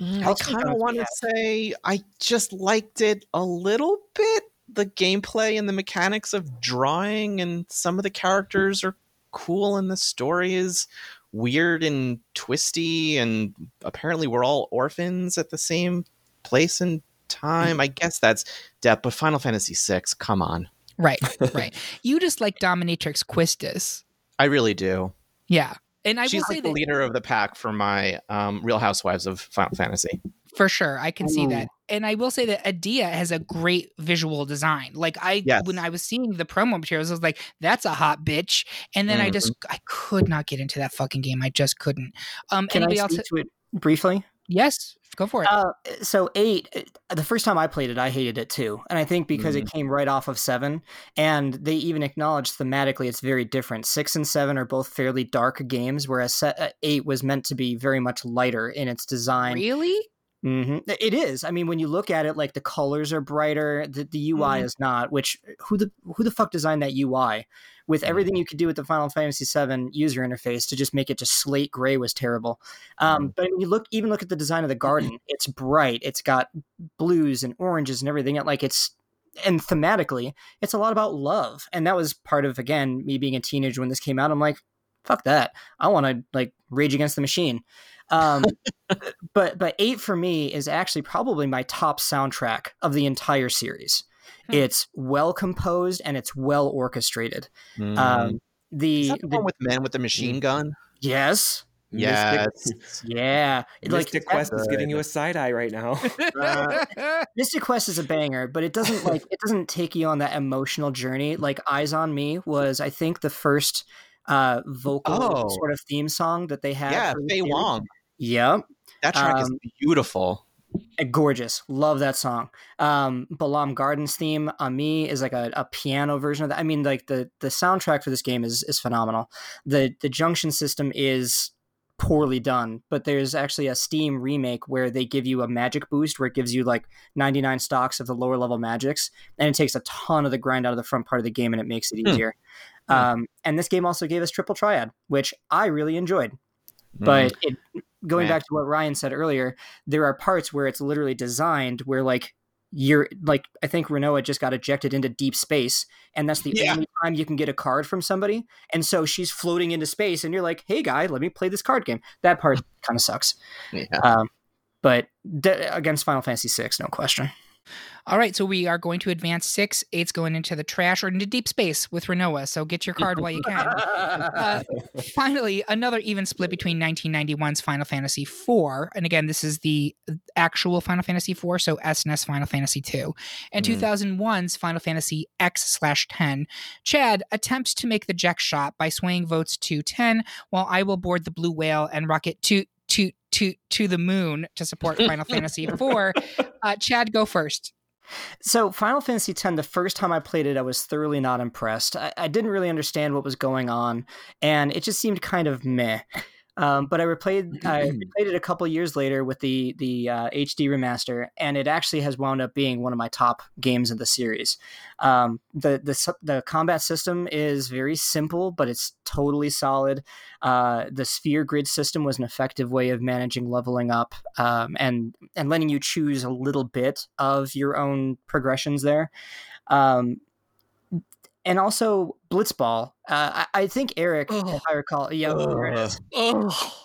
Mm, I kind of want to say I just liked it a little bit. The gameplay and the mechanics of drawing and some of the characters are cool and the story is weird and twisty and apparently we're all orphans at the same place and time. I guess that's depth, but Final Fantasy VI, come on. Right, right. you just like Dominatrix Quistis. I really do. Yeah. And I She's will say like the that, leader of the pack for my um, Real Housewives of Final Fantasy. For sure, I can Ooh. see that. And I will say that Edea has a great visual design. Like I, yes. when I was seeing the promo materials, I was like, "That's a hot bitch." And then mm-hmm. I just, I could not get into that fucking game. I just couldn't. Um, Can anybody I speak else? to it briefly? Yes, go for it. Uh, so eight, uh, the first time I played it, I hated it too, and I think because mm. it came right off of seven, and they even acknowledged thematically it's very different. Six and seven are both fairly dark games, whereas uh, eight was meant to be very much lighter in its design. Really? Mm-hmm. It is. I mean, when you look at it, like the colors are brighter. The, the UI mm. is not. Which who the who the fuck designed that UI? With mm-hmm. everything you could do with the Final Fantasy VII user interface to just make it just slate gray was terrible. Um, mm-hmm. but you look even look at the design of the garden; it's bright. It's got blues and oranges and everything. Like it's and thematically, it's a lot about love, and that was part of again me being a teenager when this came out. I'm like, fuck that. I want to like rage against the machine. Um, but but eight for me is actually probably my top soundtrack of the entire series. Hmm. It's well composed and it's well orchestrated. Mm. Um, the, Is that the, the, one with men with the machine gun? Yes. Yes. yeah. Mystic like, Quest is giving you a side eye right now. uh, Mystic Quest is a banger, but it doesn't like it doesn't take you on that emotional journey. Like Eyes on Me was, I think, the first uh vocal oh. sort of theme song that they had. Yeah, Faye Wong. Yep. That track um, is beautiful. Eh, gorgeous love that song um balamb gardens theme on me is like a, a, piano version of that i mean like the the soundtrack for this game is is phenomenal the the junction system is poorly done but there's actually a steam remake where they give you a magic boost where it gives you like 99 stocks of the lower level magics and it takes a ton of the grind out of the front part of the game and it makes it hmm. easier hmm. um and this game also gave us triple triad which i really enjoyed but hmm. it going back to what Ryan said earlier, there are parts where it's literally designed where like you're like I think Rinoa just got ejected into deep space, and that's the yeah. only time you can get a card from somebody. And so she's floating into space, and you're like, "Hey, guy, let me play this card game." That part kind of sucks. Yeah. Um, but d- against Final Fantasy VI, no question. All right, so we are going to advance six. Eight's going into the trash or into deep space with Rinoa. So get your card while you can. uh, finally, another even split between 1991's Final Fantasy IV, and again, this is the actual Final Fantasy IV, so SNES Final Fantasy II, and mm. 2001's Final Fantasy X slash 10. Chad attempts to make the Jecht shot by swaying votes to 10, while I will board the blue whale and rocket to to to to the moon to support Final Fantasy IV. Uh, Chad, go first. So, Final Fantasy X, the first time I played it, I was thoroughly not impressed. I, I didn't really understand what was going on, and it just seemed kind of meh. Um, but I replayed I replayed it a couple years later with the the uh, HD remaster, and it actually has wound up being one of my top games in the series. Um, the the the combat system is very simple, but it's totally solid. Uh, the sphere grid system was an effective way of managing leveling up um, and and letting you choose a little bit of your own progressions there. Um, and also Blitzball. Uh, I, I, think Eric, oh. if I recall, yeah, oh. oh.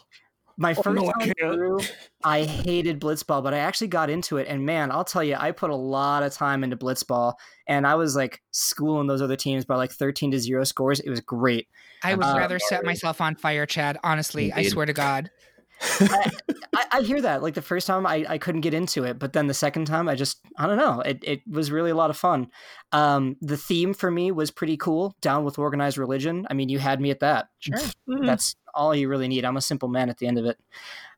My first oh, no, time through, I hated Blitzball, but I actually got into it, and man, I'll tell you, I put a lot of time into Blitzball, and I was like schooling those other teams by like thirteen to zero scores. It was great. I would uh, rather set myself on fire, Chad. Honestly, Indeed. I swear to God. I, I, I, hear that. Like the first time, I, I couldn't get into it, but then the second time, I just I don't know. It it was really a lot of fun. Um, the theme for me was pretty cool. Down with organized religion. I mean, you had me at that. Sure, mm-hmm. that's all you really need. I'm a simple man at the end of it.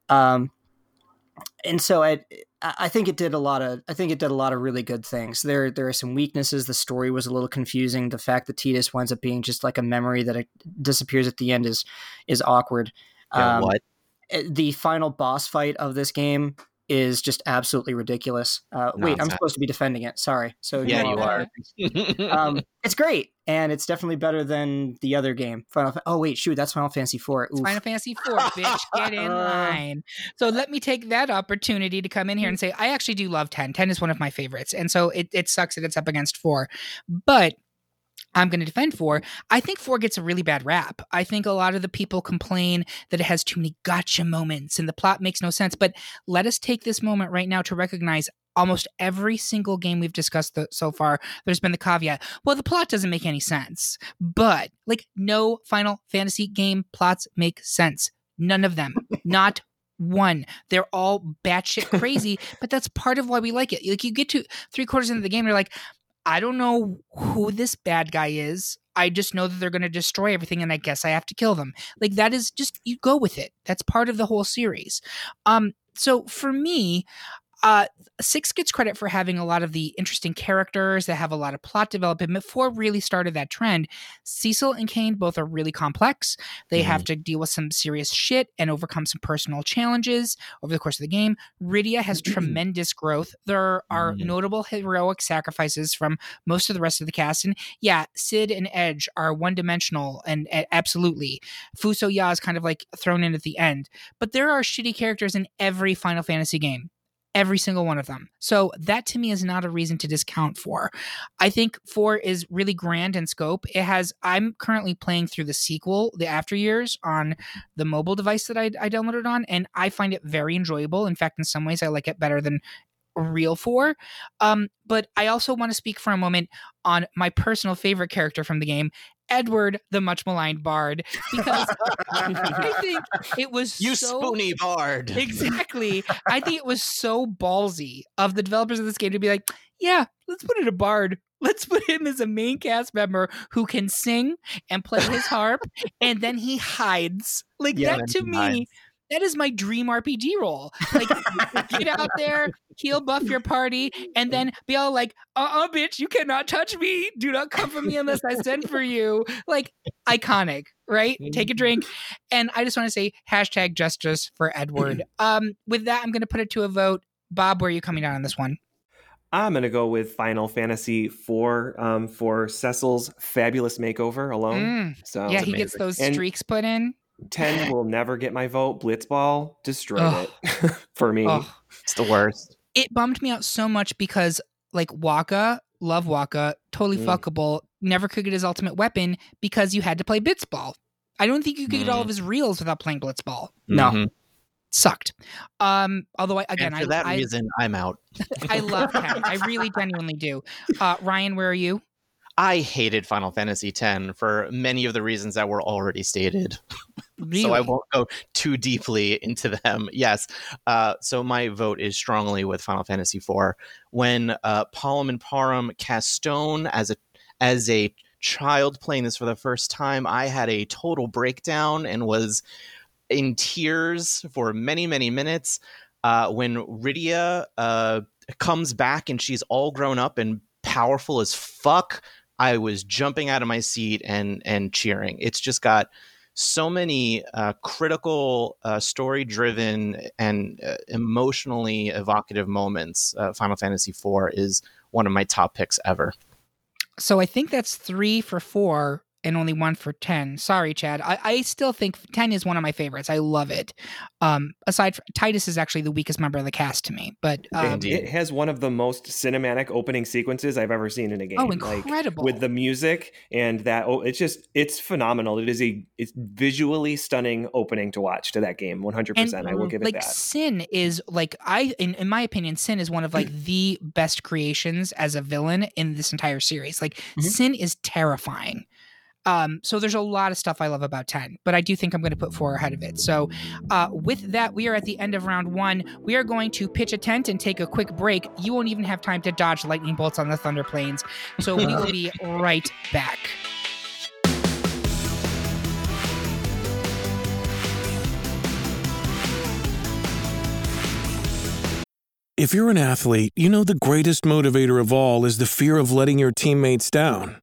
Um, and so I I think it did a lot of I think it did a lot of really good things. There there are some weaknesses. The story was a little confusing. The fact that Tidus winds up being just like a memory that disappears at the end is is awkward. Yeah, um, what? Eh, the final boss fight of this game is just absolutely ridiculous. Uh, wait, I'm supposed to be defending it. Sorry. So yeah, you are. um, it's great, and it's definitely better than the other game. Final. oh wait, shoot, that's Final Fantasy Four. Final Fantasy Four, bitch, get in line. So let me take that opportunity to come in here and say I actually do love ten. Ten is one of my favorites, and so it, it sucks that it's up against four, but I'm going to defend four. I think four gets a really bad rap. I think a lot of the people complain that it has too many gotcha moments and the plot makes no sense. But let us take this moment right now to recognize almost every single game we've discussed so far, there's been the caveat, well, the plot doesn't make any sense. But like, no Final Fantasy game plots make sense. None of them. Not one. They're all batshit crazy, but that's part of why we like it. Like you get to three quarters into the game, you're like, I don't know who this bad guy is. I just know that they're going to destroy everything and I guess I have to kill them. Like that is just you go with it. That's part of the whole series. Um so for me, uh, Six gets credit for having a lot of the interesting characters that have a lot of plot development. Before really started that trend, Cecil and Kain both are really complex. They mm-hmm. have to deal with some serious shit and overcome some personal challenges over the course of the game. Rydia has mm-hmm. tremendous growth. There are mm-hmm. notable heroic sacrifices from most of the rest of the cast. And yeah, Cid and Edge are one dimensional and uh, absolutely. FuSoYa is kind of like thrown in at the end. But there are shitty characters in every Final Fantasy game every single one of them. So that to me is not a reason to discount 4. I think 4 is really grand in scope. It has I'm currently playing through the sequel, The After Years on the mobile device that I, I downloaded on and I find it very enjoyable. In fact, in some ways I like it better than real 4. Um, but I also want to speak for a moment on my personal favorite character from the game, Edward, the much maligned bard, because I think it was you so, spoony bard. Exactly. I think it was so ballsy of the developers of this game to be like, yeah, let's put it a bard. Let's put him as a main cast member who can sing and play his harp, and then he hides. Like yeah, that to me. Hides that is my dream RPG role. Like, get out there, heal buff your party, and then be all like, uh uh bitch, you cannot touch me. Do not come for me unless I send for you. Like, iconic, right? Take a drink. And I just want to say hashtag justice for Edward. um, with that, I'm going to put it to a vote. Bob, where are you coming down on this one? I'm going to go with Final Fantasy IV um, for Cecil's fabulous makeover alone. Mm. So yeah, he amazing. gets those streaks and, put in. 10 will never get my vote. Blitzball destroyed it for me. It's the worst. It bummed me out so much because, like, Wakka, love Wakka, totally mm. fuckable, never could get his ultimate weapon because you had to play Blitzball. I don't think you could mm. get all of mm. his reels without playing Blitzball. No. Mm-hmm. Sucked. Um, although I, again, and for I, that reason, I, am out. I love Ken. I really genuinely do. Uh, Ryan, where are you? I hated Final Fantasy X for many of the reasons that were already stated. Really? so I won't go too deeply into them. Yes. Uh, so my vote is strongly with Final Fantasy IV. When uh, Palom and Porom cast Stone as a as a child playing this for the first time, I had a total breakdown and was in tears for many, many minutes. Uh, when Rydia uh, comes back and she's all grown up and powerful as fuck I was jumping out of my seat and and cheering. It's just got so many uh, critical, uh, story driven, and uh, emotionally evocative moments. Uh, Final Fantasy IV is one of my top picks ever. So I think that's three for four and only one for 10. Sorry, Chad. I, I still think 10 is one of my favorites. I love it. Um, aside from Tidus is actually the weakest member of the cast to me, but um, it has one of the most cinematic opening sequences I've ever seen in a game. Oh, incredible. Like, with the music and that, oh, it's just, it's phenomenal. It is a, it's visually stunning opening to watch to that game. 100%. And, I will give like, it that. Sin is like, I, in, in my opinion, Sin is one of like the best creations as a villain in this entire series. Like, mm-hmm. Sin is terrifying. Um, so there's a lot of stuff I love about 10, but I do think I'm going to put four ahead of it. So uh, with that, we are at the end of round one. We are going to pitch a tent and take a quick break. You won't even have time to dodge lightning bolts on the Thunder Plains. So we will be right back. If you're an athlete, you know the greatest motivator of all is the fear of letting your teammates down.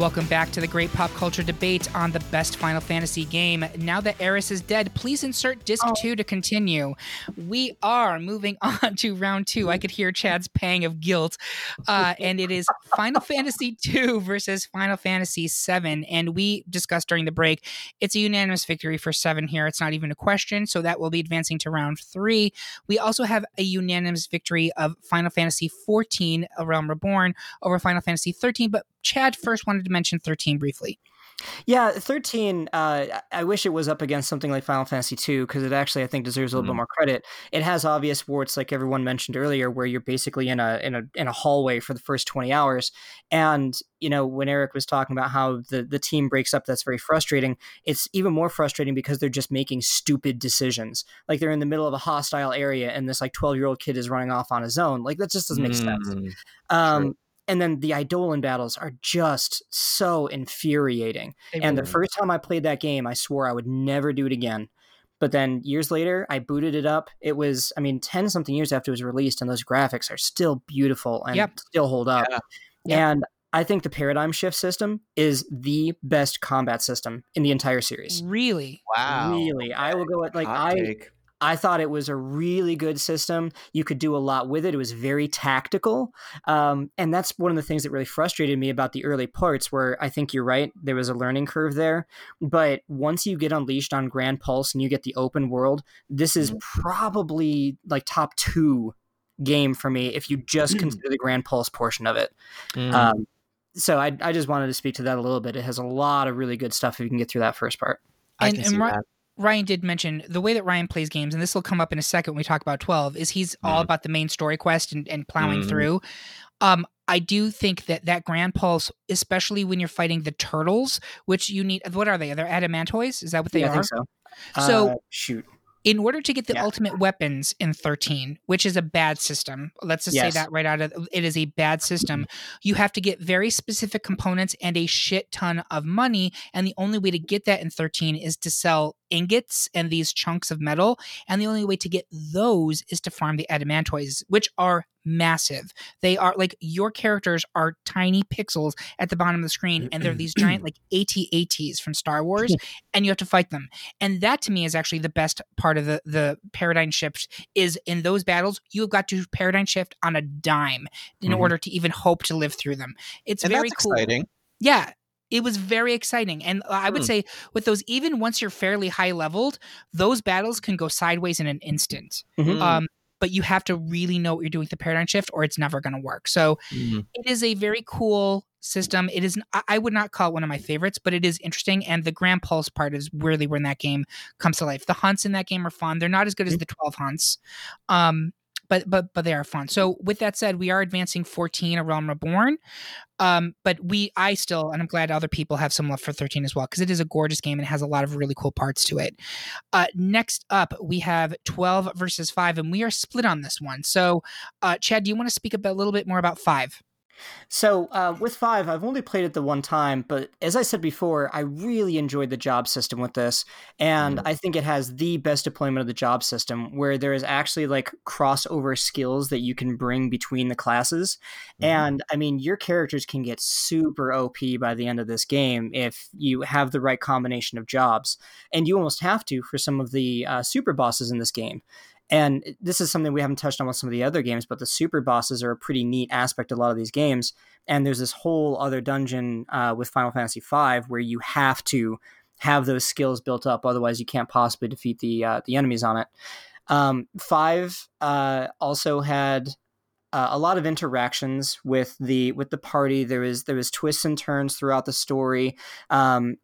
Welcome back to the great pop culture debate on the best Final Fantasy game. Now that Aeris is dead, please insert disc oh. two to continue. We are moving on to round two. I could hear Chad's pang of guilt. Uh, and it is Final Fantasy two versus Final Fantasy seven. And we discussed during the break, it's a unanimous victory for seven here. It's not even a question. So that will be advancing to round three. We also have a unanimous victory of Final Fantasy 14, A Realm Reborn, over Final Fantasy 13. But Chad first wanted to mention 13 briefly. Yeah, 13, uh, I wish it was up against something like Final Fantasy 2 because it actually, I think, deserves a little mm. bit more credit. It has obvious warts, like everyone mentioned earlier, where you're basically in a, in a, in a hallway for the first 20 hours. And, you know, when Eric was talking about how the, the team breaks up, that's very frustrating. It's even more frustrating because they're just making stupid decisions. Like they're in the middle of a hostile area and this like 12 year old kid is running off on his own. Like that just doesn't make mm. sense. Um, and then the Eidolon battles are just so infuriating. and the first time I played that game, I swore I would never do it again. But then years later, I booted it up. It was, I mean, 10 something years after it was released, and those graphics are still beautiful and yep. still hold up. Yeah. Yep. And I think the paradigm shift system is the best combat system in the entire series. Really? Wow. Really. I will go at like Hot I take. I thought it was a really good system. You could do a lot with it. It was very tactical. Um, and that's one of the things that really frustrated me about the early parts, where I think you're right. There was a learning curve there. But once you get unleashed on Gran Pulse and you get the open world, this is mm-hmm. probably like top two game for me if you just mm. consider the Gran Pulse portion of it. Mm. Um, so I, I just wanted to speak to that a little bit. It has a lot of really good stuff if you can get through that first part. And, and that. Ryan did mention the way that Ryan plays games, and this will come up in a second when we talk about 12, is he's mm. all mm-hmm. about the main story quest and, and plowing mm. through. Um, I do think that that Gran Pulse, especially when you're fighting the turtles, which you need, what are they? Are They're adamantoids? Is that what they yeah, are? I think so. So, uh, shoot in order to get the yeah. ultimate weapons in 13 which is a bad system let's just yes. say that right out of it is a bad system you have to get very specific components and a shit ton of money and the only way to get that in 13 is to sell ingots and these chunks of metal and the only way to get those is to farm the adamantoids which are massive. They are like your characters are tiny pixels at the bottom of the screen, and they're these giant like AT-ATs from Star Wars, and you have to fight them. And that to me is actually the best part of the the paradigm shift. Is in those battles you've got to paradigm shift on a dime in mm-hmm. order to even hope to live through them. It's and very cool. Exciting. Yeah, it was very exciting. And I would hmm. say with those, even once you're fairly high leveled, those battles can go sideways in an instant. Mm-hmm. Um, but you have to really know what you're doing with the paradigm shift or it's never going to work. So mm-hmm. it is a very cool system. It is I would not call it one of my favorites, but it is interesting and the Gran Pulse part is really when that game comes to life. The hunts in that game are fun. They're not as good as mm-hmm. the 12 hunts. Um but but but they are fun. So with that said, we are advancing 14 A Realm Reborn. Um, but we I still and I'm glad other people have some love for 13 as well because it is a gorgeous game and has a lot of really cool parts to it. Uh, next up, we have 12 versus 5, and we are split on this one. So uh, Chad, do you want to speak a, bit, a little bit more about 5? So uh, with five, I've only played it the one time, but as I said before, I really enjoyed the job system with this, and mm. I think it has the best deployment of the job system, where there is actually like crossover skills that you can bring between the classes, mm. and I mean your characters can get super OP by the end of this game if you have the right combination of jobs, and you almost have to for some of the uh, super bosses in this game. And this is something we haven't touched on with some of the other games, but the super bosses are a pretty neat aspect of a lot of these games. And there's this whole other dungeon uh, with Final Fantasy V where you have to have those skills built up, otherwise you can't possibly defeat the uh, the enemies on it. Um, five uh, also had uh, a lot of interactions with the with the party. There was there was twists and turns throughout the story. Um,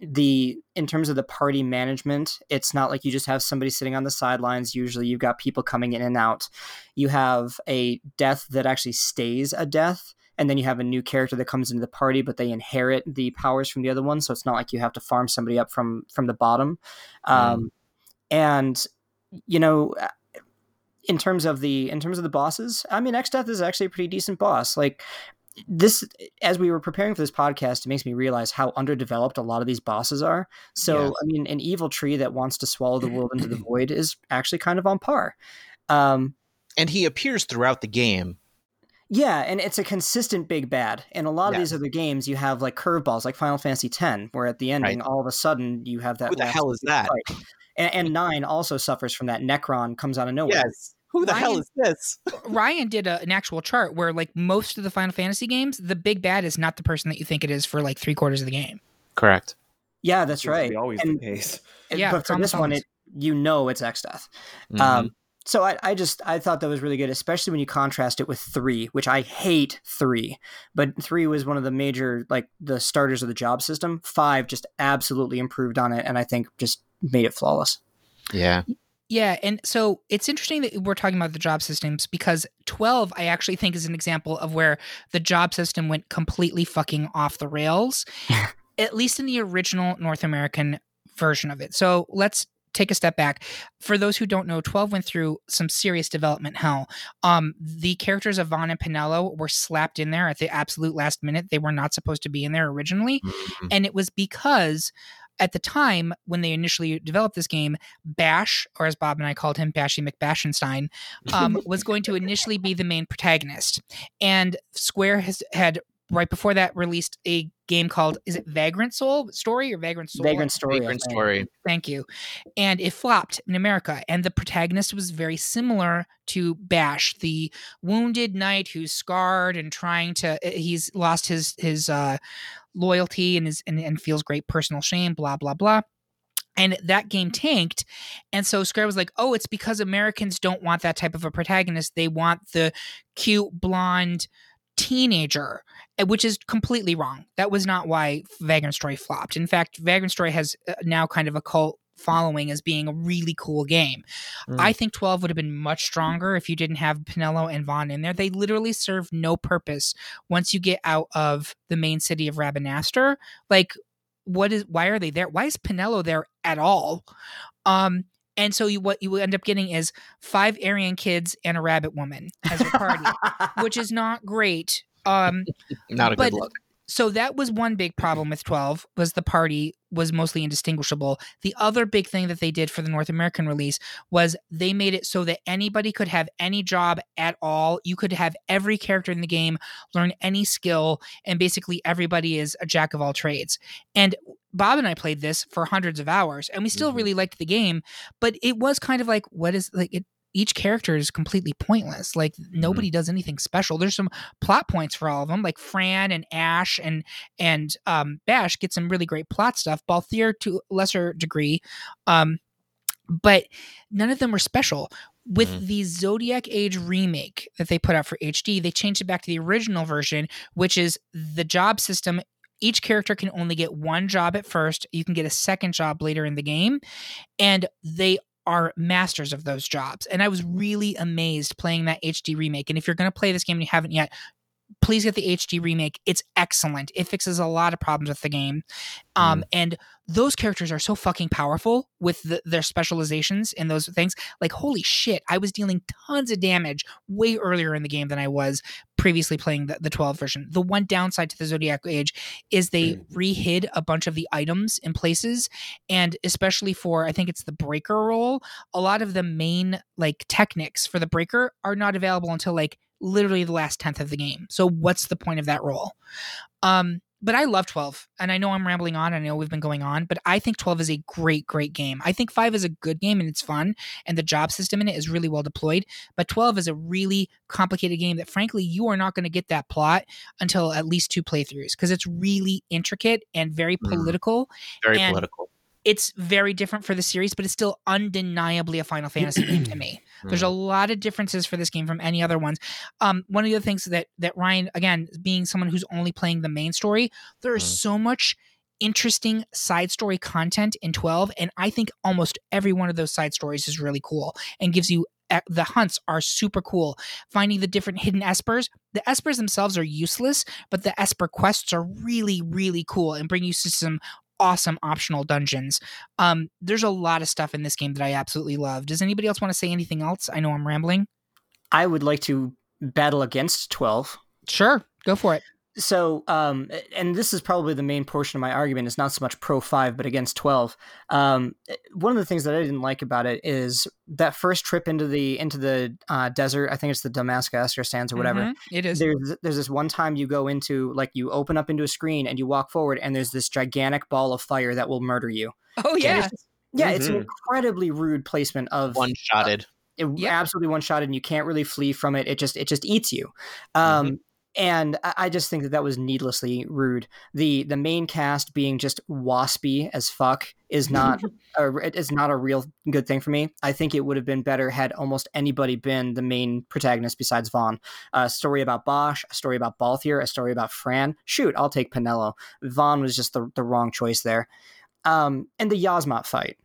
the in terms of the party management, it's not like you just have somebody sitting on the sidelines. Usually, you've got people coming in and out. You have a death that actually stays a death, and then you have a new character that comes into the party, but they inherit the powers from the other one. So it's not like you have to farm somebody up from from the bottom. Um, and you know, in terms of the in terms of the bosses, I mean, Exdeath is actually a pretty decent boss. Like this as we were preparing for this podcast it makes me realize how underdeveloped a lot of these bosses are so i mean an evil tree that wants to swallow the world into the void is actually kind of on par um and he appears throughout the game. yeah and it's a consistent big bad in a lot of Yeah. these other games you have like curveballs like final fantasy x where at the ending Right. all of a sudden you have that Who the hell is that? and, and nine also suffers from that necron comes out of nowhere Yes. Who the hell is this? Ryan did a, an actual chart where, like most of the Final Fantasy games, the big bad is not the person that you think it is for like three quarters of the game. Correct. yeah that's right always and, the case. Yeah, but it's for this one it you know it's Exdeath Mhm. Um, so I, I just I thought that was really good, especially when you contrast it with three, which I hate three, but three was one of the major like the starters of the job system. Five just absolutely improved on it, and I think just made it flawless. yeah. Yeah, and so it's interesting that we're talking about the job systems because 12 I actually think is an example of where the job system went completely fucking off the rails, at least in the original North American version of it. So let's take a step back. For those who don't know, 12 went through some serious development hell. Um, the characters of Vaan and Penelo were slapped in there at the absolute last minute. They were not supposed to be in there originally. Mhm. And it was because at the time when they initially developed this game, Basch, or as Bob and I called him, Bashy McBashenstein, um, was going to initially be the main protagonist. And Square has had right before that released a game called is it Vagrant Soul Story or Vagrant Soul? Vagrant story. Vagrant story. Thank you. And it flopped in America. And the protagonist was very similar to Basch, the wounded knight who's scarred and trying to eh, he's lost his his uh loyalty and his and, and feels great personal shame, blah, blah, blah. And that game tanked. And so Square was like, oh, it's because Americans don't want that type of a protagonist. They want the cute blonde teenager, eh, which is completely wrong. That was not why Vagrant Story flopped. In fact, Vagrant Story has uh, now kind of a cult following as being a really cool game. Mm. I think 12 would have been much stronger if you didn't have Penelo and Vaan in there. They literally serve no purpose once you get out of the main city of Rabanastre. Like, what is why are they there? Why is Penelo there at all? Um, and so you what you end up getting is five Aryan kids and a rabbit woman as your party, which is not great. Um, Not a but- good look. So that was one big problem with 12 was the party was mostly indistinguishable. The other big thing that they did for the north american release was they made it so that anybody could have any job at all. You could have every character in the game learn any skill and basically everybody is a jack of all trades. And bob and i played this for hundreds of hours and we still Mhm. really liked the game but it was kind of like what is like it each character is completely pointless. Like nobody does anything special. There's some plot points for all of them, like Fran and Ash and and um, Basch get some really great plot stuff. Balthier to a lesser degree, um, but none of them were special. With Mhm. the Zodiac Age remake that they put out for HD, they changed it back to the original version, which is the job system. Each character can only get one job at first. You can get a second job later in the game, and they are masters of those jobs. And I was really amazed playing that HD remake. And if you're going to play this game and you haven't yet, please get the HD remake. It's excellent. It fixes a lot of problems with the game. Um, And those characters are so fucking powerful with the, their specializations and those things. Like, holy shit, I was dealing tons of damage way earlier in the game than I was previously playing the, the 12 version. The one downside to the Zodiac Age is they rehid a bunch of the items in places. And especially for, I think it's the breaker role, a lot of the main like techniques for the breaker are not available until like literally the last tenth of the game. So what's the point of that role? Um, but I love 12, and I know I'm rambling on. And I know we've been going on, but I think 12 is a great, great game. I think 5 is a good game and it's fun, and the job system in it is really well deployed. But 12 is a really complicated game that, frankly, you are not going to get that plot until at least two playthroughs because it's really intricate and very Mm. political Very and- political. It's very different for the series, but it's still undeniably a Final Fantasy game to me. There's a lot of differences for this game from any other ones. Um, one of the things that that Ryan, again, being someone who's only playing the main story, there is Mm. so much interesting side story content in 12 and i think almost every one of those side stories is really cool and gives you the hunts are super cool finding the different hidden espers the espers themselves are useless but the esper quests are really really cool and bring you to some awesome optional dungeons. Um there's a lot of stuff in this game that i absolutely love. Does anybody else want to say anything else? I know i'm rambling. I would like to battle against 12. sure go for it So, um, and this is probably the main portion of my argument is not so much pro 5, but against 12. Um, one of the things that I didn't like about it is that first trip into the into the uh, desert. I think it's the Damascus or stands or whatever. Mhm, it is There's there's this one time you go into like you open up into a screen and you walk forward and there's this gigantic ball of fire that will murder you. oh yeah it's just- yeah, it's an incredibly rude placement of One shotted. it Yep. absolutely one shot and you can't really flee from it it just it just eats you um and I- just think that that was needlessly rude. The the main cast being just waspy as fuck is not a, is not a real good thing for me. I think it would have been better had almost anybody been the main protagonist besides vaan. A story about basch a story about balthier a story about fran. Shoot i'll take penelo vaan was just the, the wrong choice there. Um and the yiazmat fight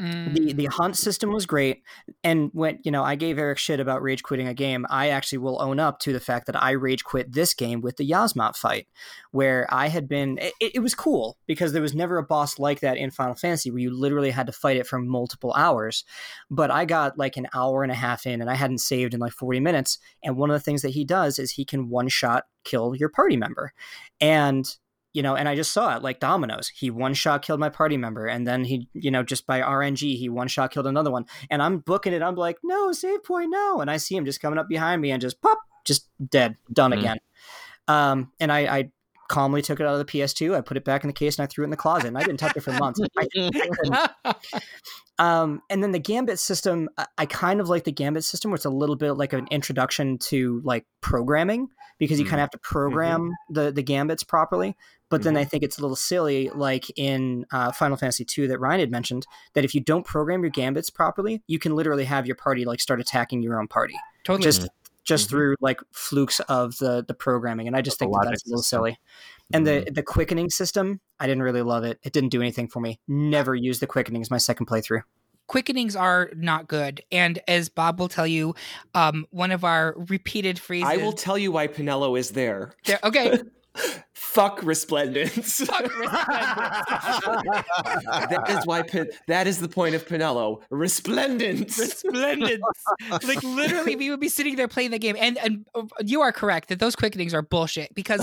Mm. the the hunt system was great and when you know i gave eric shit about rage quitting a game i actually will own up to the fact that i rage quit this game with the yiazmat fight where i had been it, it was cool because there was never a boss like that in final fantasy where you literally had to fight it for multiple hours but i got like an hour and a half in and i hadn't saved in like 40 minutes and one of the things that he does is he can one shot kill your party member and you know, and I just saw it like dominoes. He one shot killed my party member, and then he, you know, just by RNG, he one shot killed another one. And I'm booking it. I'm like, no, save point, no. And I see him just coming up behind me and just pop, just dead, done Mm. again. Um, and I, I calmly took it out of the PS2. I put it back in the case and I threw it in the closet. And I didn't touch it for months. I, I couldn't. Um, and then the Gambit system, I, I kind of like the Gambit system, where it's a little bit like an introduction to like programming because you Mm. kind of have to program the the Gambits properly. But then I think it's a little silly, like in uh, Final Fantasy II that Ryan had mentioned, that if you don't program your Gambits properly, you can literally have your party like start attacking your own party totally just just Mhm. through like flukes of the the programming. And I just The think that that's a little system. silly. And the the quickening system, I didn't really love it. It didn't do anything for me. Never used the quickening as my second playthrough. quickenings are not good and as bob will tell you um one of our repeated phrases I will tell you why Penelo is there. there- okay Fuck resplendence. Fuck Resplendence. that is why that is the point of Penelo. Resplendence. resplendence like literally we would be sitting there playing the game and and uh, you are correct that those quickenings are bullshit because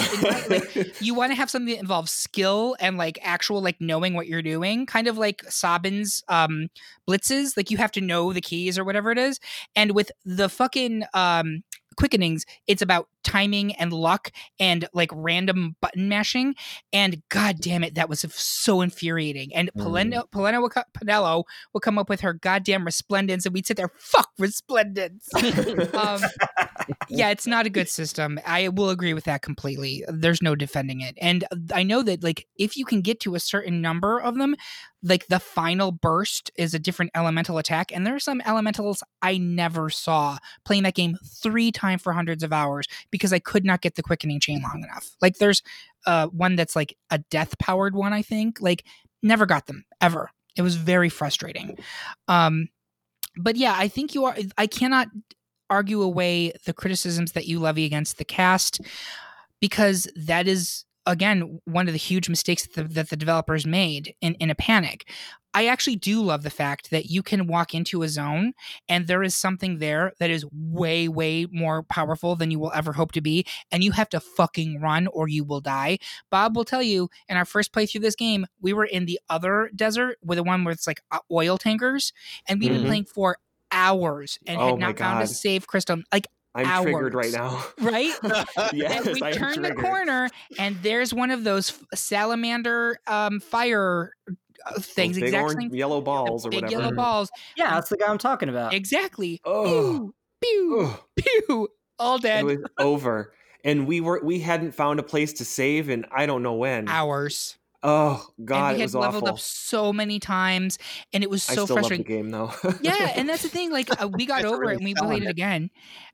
like you want to have something that involves skill and like actual like knowing what you're doing kind of like sabin's um blitzes like you have to know the keys or whatever it is and with the fucking um quickenings it's about timing and luck and like random button mashing and god damn it that was so infuriating. And Poleno, Poleno would co- Penelo would come up with her goddamn resplendence and we'd sit there fuck resplendence. Um, yeah, it's not a good system. I will agree with that completely. There's no defending it. And I know that like if you can get to a certain number of them, like the final burst is a different elemental attack and there are some elementals I never saw playing that game 3 times for hundreds of hours because I could not get the quickening chain long enough. Like there's uh one that's like a death powered one I think. Like never got them ever. It was very frustrating. Um but yeah, I think you are I cannot argue away the criticisms that you levy against the cast because that is again one of the huge mistakes that the, that the developers made in, in a panic i actually do love the fact that you can walk into a zone and there is something there that is way way more powerful than you will ever hope to be and you have to fucking run or you will die bob will tell you in our first play through this game we were in the other desert with the one where it's like uh, oil tankers and we've been Mhm. playing for hours and Oh had my not found a safe crystal like I'm triggered right now. right yes, and we I am turn the corner and there's one of those salamander um fire uh, Those things big exactly orange yellow balls or big whatever. yellow balls Yeah, that's the guy I'm talking about. exactly Oh. pew Ugh. pew pew all dead It was over, and we were we hadn't found a place to save in I don't know when. hours Oh God, and we it had was leveled awful. up so many times, and it was so I still frustrating. love the game though. yeah, and that's the thing. Like uh, we got over really it and we played it it. again.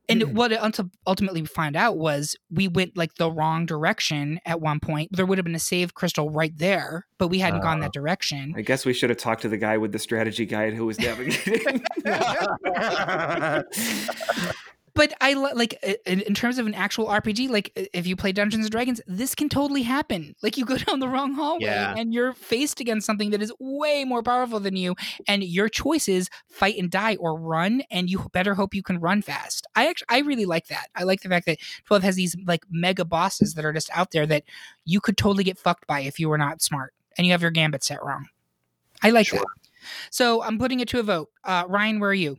And what it until ultimately we found out was we went like the wrong direction at one point. There would have been a save crystal right there, but we hadn't gone that direction. I guess we should have talked to the guy with the strategy guide who was navigating. But I like in, in terms of an actual RPG. Like if you play Dungeons and Dragons, this can totally happen. Like you go down the wrong hallway Yeah. and you're faced against something that is way more powerful than you, and your choices fight and die or run, and you better hope you can run fast. I actually I really like that. I like the fact that Twelve has these like mega bosses that are just out there that you could totally get fucked by if you were not smart and you have your gambit set wrong. I like that. So I'm putting it to a vote. Uh, Ryan, where are you?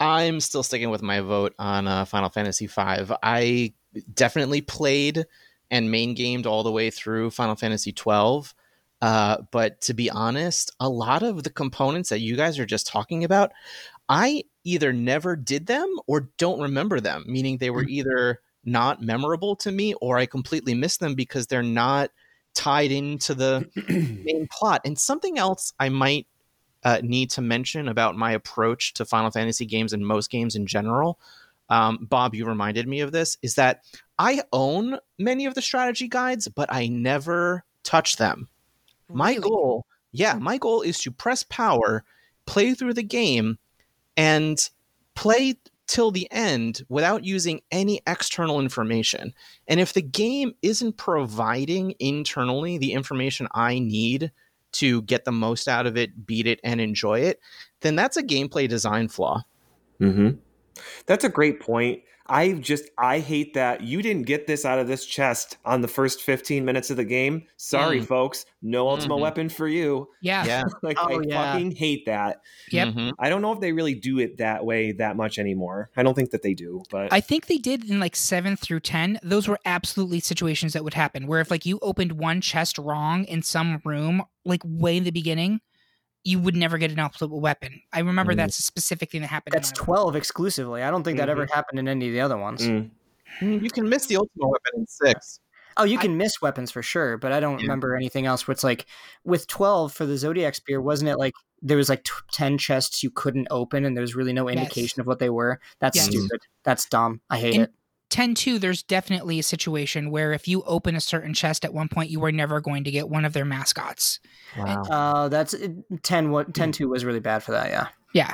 I'm still sticking with my vote on uh, Final Fantasy V. I definitely played and main gamed all the way through Final Fantasy XII. Uh, but to be honest, a lot of the components that you guys are just talking about, I either never did them or don't remember them, meaning they were either not memorable to me or I completely missed them because they're not tied into the main plot. And something else I might uh, need to mention about my approach to Final Fantasy games and most games in general, um, Bob, you reminded me of this, is that I own many of the strategy guides, but I never touch them. My Really? goal, yeah, my goal is to press power, play through the game, and play till the end without using any external information. And if the game isn't providing internally the information I need to get the most out of it, beat it, and enjoy it, then that's a gameplay design flaw. hmm That's a great point. I just I hate that you didn't get this out of this chest on the first 15 minutes of the game. Sorry, Mm. folks, no ultimate Mhm. weapon for you. Yeah. Yeah. Like Oh, I yeah. fucking hate that. Yep. Mhm. I don't know if they really do it that way that much anymore. I don't think that they do, but I think they did in like seven through ten. Those were absolutely situations that would happen where if like you opened one chest wrong in some room, like way in the beginning, you would never get an ultimate weapon. I remember Mm. that's a specific thing that happened. That's one of them. 12 exclusively. I don't think that ever happened in any of the other ones. Mm. Mm, You can miss the ultimate weapon in six. Oh, you can miss weapons for sure, but I don't Yeah. remember anything else where it's like with 12 for the Zodiac Spear, wasn't it like there was like t- 10 chests you couldn't open and there was really no Yes. indication of what they were? That's Yes. stupid. That's dumb. I hate And- it. 10 2, there's definitely a situation where if you open a certain chest at one point, you were never going to get one of their mascots. Wow. Uh, that's 10 what 10 2 was really bad for that, yeah. Yeah.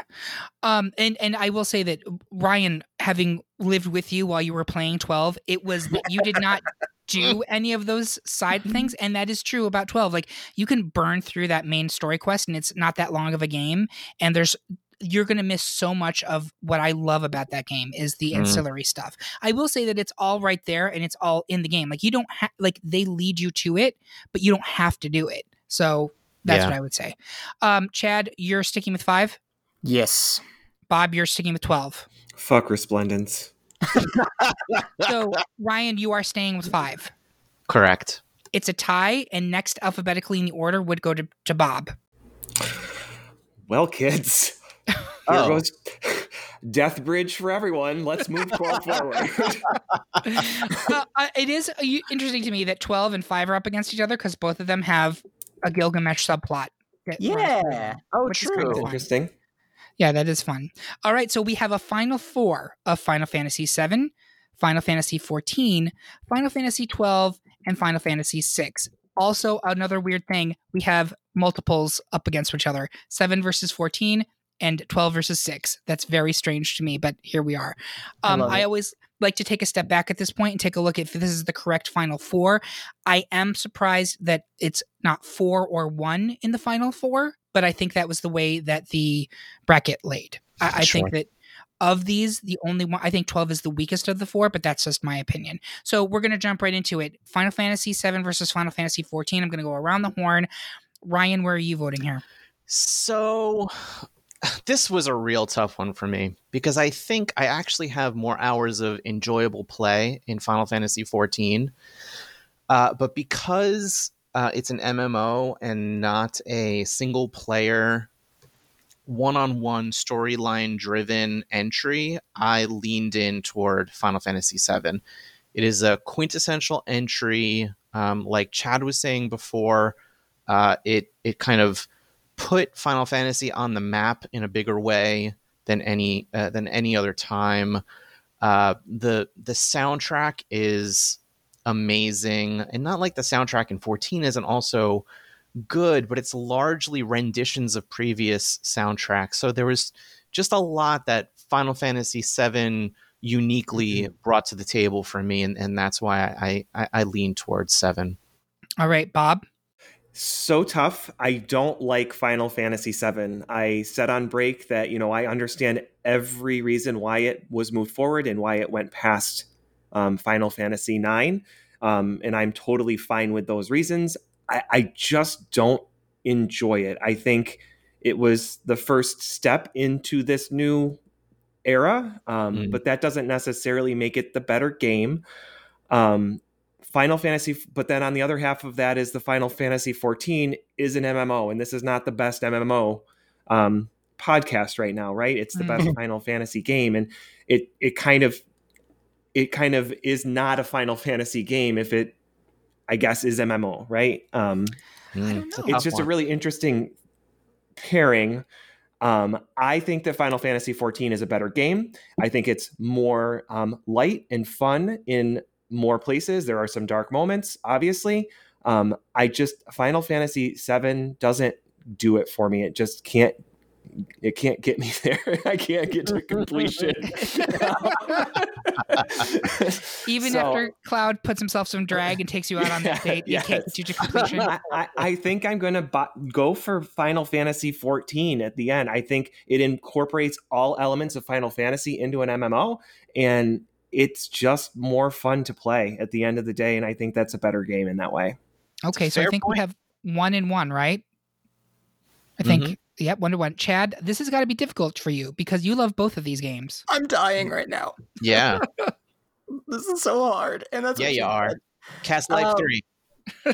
Um and and I will say that Ryan having lived with you while you were playing 12, it was that you did not do any of those side things and that is true about 12. Like you can burn through that main story quest and it's not that long of a game and there's you're going to miss so much of what I love about that game is the Mm. ancillary stuff. I will say that it's all right there and it's all in the game. Like you don't have like they lead you to it, but you don't have to do it. So that's Yeah. what I would say. Um Chad, you're sticking with 5? Yes. Bob, you're sticking with 12. fuck resplendence. So, Ryan, you are staying with five. Correct. It's a tie, and next alphabetically in the order would go to, to Bob. Well, kids, here Oh. goes Death Bridge for everyone. Let's move 12 forward. Uh, uh, it is uh, interesting to me that 12 and 5 are up against each other because both of them have a Gilgamesh subplot. that runs Yeah. Oh, which is kind of true. Interesting. Yeah, that is fun. All right, so we have a final four of Final Fantasy VII, Final Fantasy XIV, Final Fantasy XII, and Final Fantasy VI. Also, another weird thing, we have multiples up against each other 7 versus 14 and 12 versus 6. That's very strange to me, but here we are. I Um, love I always like to take a step back at this point and take a look at if this is the correct final four. I am surprised that it's not four or one in the final four, but I think that was the way that the bracket laid. I, I think that of these, the only one I think 12 is the weakest of the four, but that's just my opinion. So we're gonna jump right into it. Final Fantasy 7 versus Final Fantasy 14. I'm gonna go around the horn. Ryan, where are you voting here? So this was a real tough one for me because I think I actually have more hours of enjoyable play in Final Fantasy XIV. Uh, but because uh, it's an MMO and not a single player, one on one storyline driven entry, I leaned in toward Final Fantasy VII. It is a quintessential entry, um, like Chad was saying before Uh, it it kind of put Final Fantasy on the map in a bigger way than any uh, than any other time. Uh, the the soundtrack is amazing, and not like the soundtrack in 14 isn't also good, but it's largely renditions of previous soundtracks. So there was just a lot that Final Fantasy VII uniquely mm-hmm. brought to the table for me, and, and that's why I, I, I lean towards seven. All right, Bob. So tough. I don't like Final Fantasy VII. I said on break that you know I understand every reason why it was moved forward and why it went past um, Final Fantasy IX, um, and I'm totally fine with those reasons. I, I just don't enjoy it. I think it was the first step into this new era, um, mm. but that doesn't necessarily make it the better game. Um, Final Fantasy, but then on the other half of that is the Final Fantasy 14 is an MMO, and this is not the best MMO um, podcast right now, right? It's the best mm. Final Fantasy game, and it it kind of it kind of is not a Final Fantasy game if it, I guess, is MMO, right? Um. It's just one. a really interesting pairing um, I think that Final Fantasy XIV is a better game. I think it's more um, light and fun in more places. There are some dark moments, obviously. Um, I just Final Fantasy VII doesn't do it for me. It just can't it can't get me there. I can't get to completion. Even so, after Cloud puts himself some drag and takes you out on that date, yes. you can't get to completion. I, I, I think I'm going to go for Final Fantasy 14 at the end. I think it incorporates all elements of Final Fantasy into an MMO, and it's just more fun to play at the end of the day. And I think that's a better game in that way. Okay, so I think point. we have one in one, right? I think. Mm-hmm. Yep, Wonder One. Chad, this has got to be difficult for you because you love both of these games. I'm dying right now. Yeah. this is so hard. And that's Yeah, you are. Cast Life um, 3.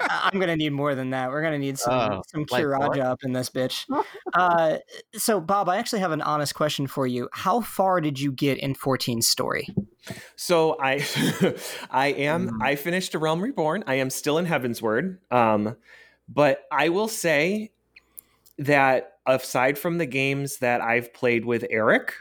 I'm gonna need more than that. We're gonna need some uh, some Curaja up in this bitch. Uh, so, Bob, I actually have an honest question for you. How far did you get in 14's story? So I, I am. Mm. I finished a Realm Reborn. I am still in Heavensward. Um, but I will say that aside from the games that I've played with Eric,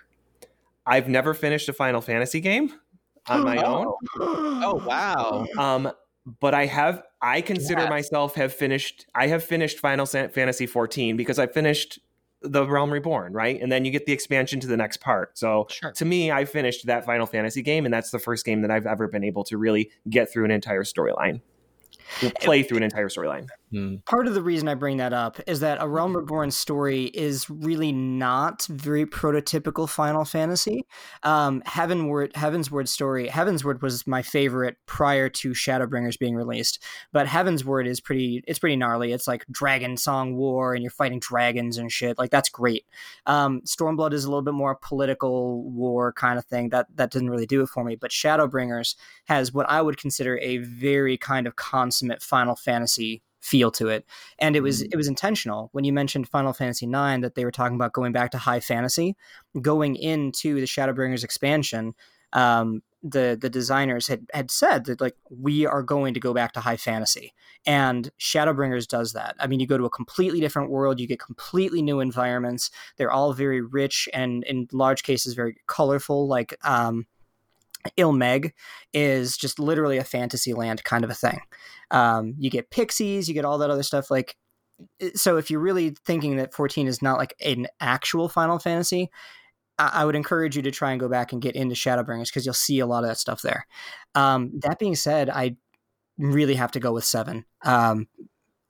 I've never finished a Final Fantasy game on my own. Oh wow. Um but I have I consider yeah. myself have finished I have finished Final Fantasy 14 because I finished the Realm Reborn, right? And then you get the expansion to the next part. So sure. to me, I finished that Final Fantasy game and that's the first game that I've ever been able to really get through an entire storyline. Play through an entire storyline. Hmm. Part of the reason I bring that up is that A Realm Reborn story is really not very prototypical Final Fantasy. Um, Heavenward, Heavensward story, Heavensward was my favorite prior to Shadowbringers being released, but Heaven's Heavensward is pretty, it's pretty gnarly. It's like Dragon Song War and you're fighting dragons and shit. Like that's great. Um, Stormblood is a little bit more political war kind of thing. That that didn't really do it for me. But Shadowbringers has what I would consider a very kind of consummate Final Fantasy feel to it. And it was mm. it was intentional. When you mentioned final fantasy 9 that they were talking about going back to high fantasy going into the shadowbringers expansion um, the the designers had had said that like we are going to go back to high fantasy. And shadowbringers does that. I mean you go to a completely different world you get completely new environments. They're all very rich and in large cases very colorful. Like um, Il Mheg is just literally a fantasy land kind of a thing. Um, you get pixies, you get all that other stuff. Like, so if you're really thinking that 14 is not like an actual Final Fantasy, I, I would encourage you to try and go back and get into Shadowbringers because you'll see a lot of that stuff there. Um, that being said, I really have to go with seven. Um,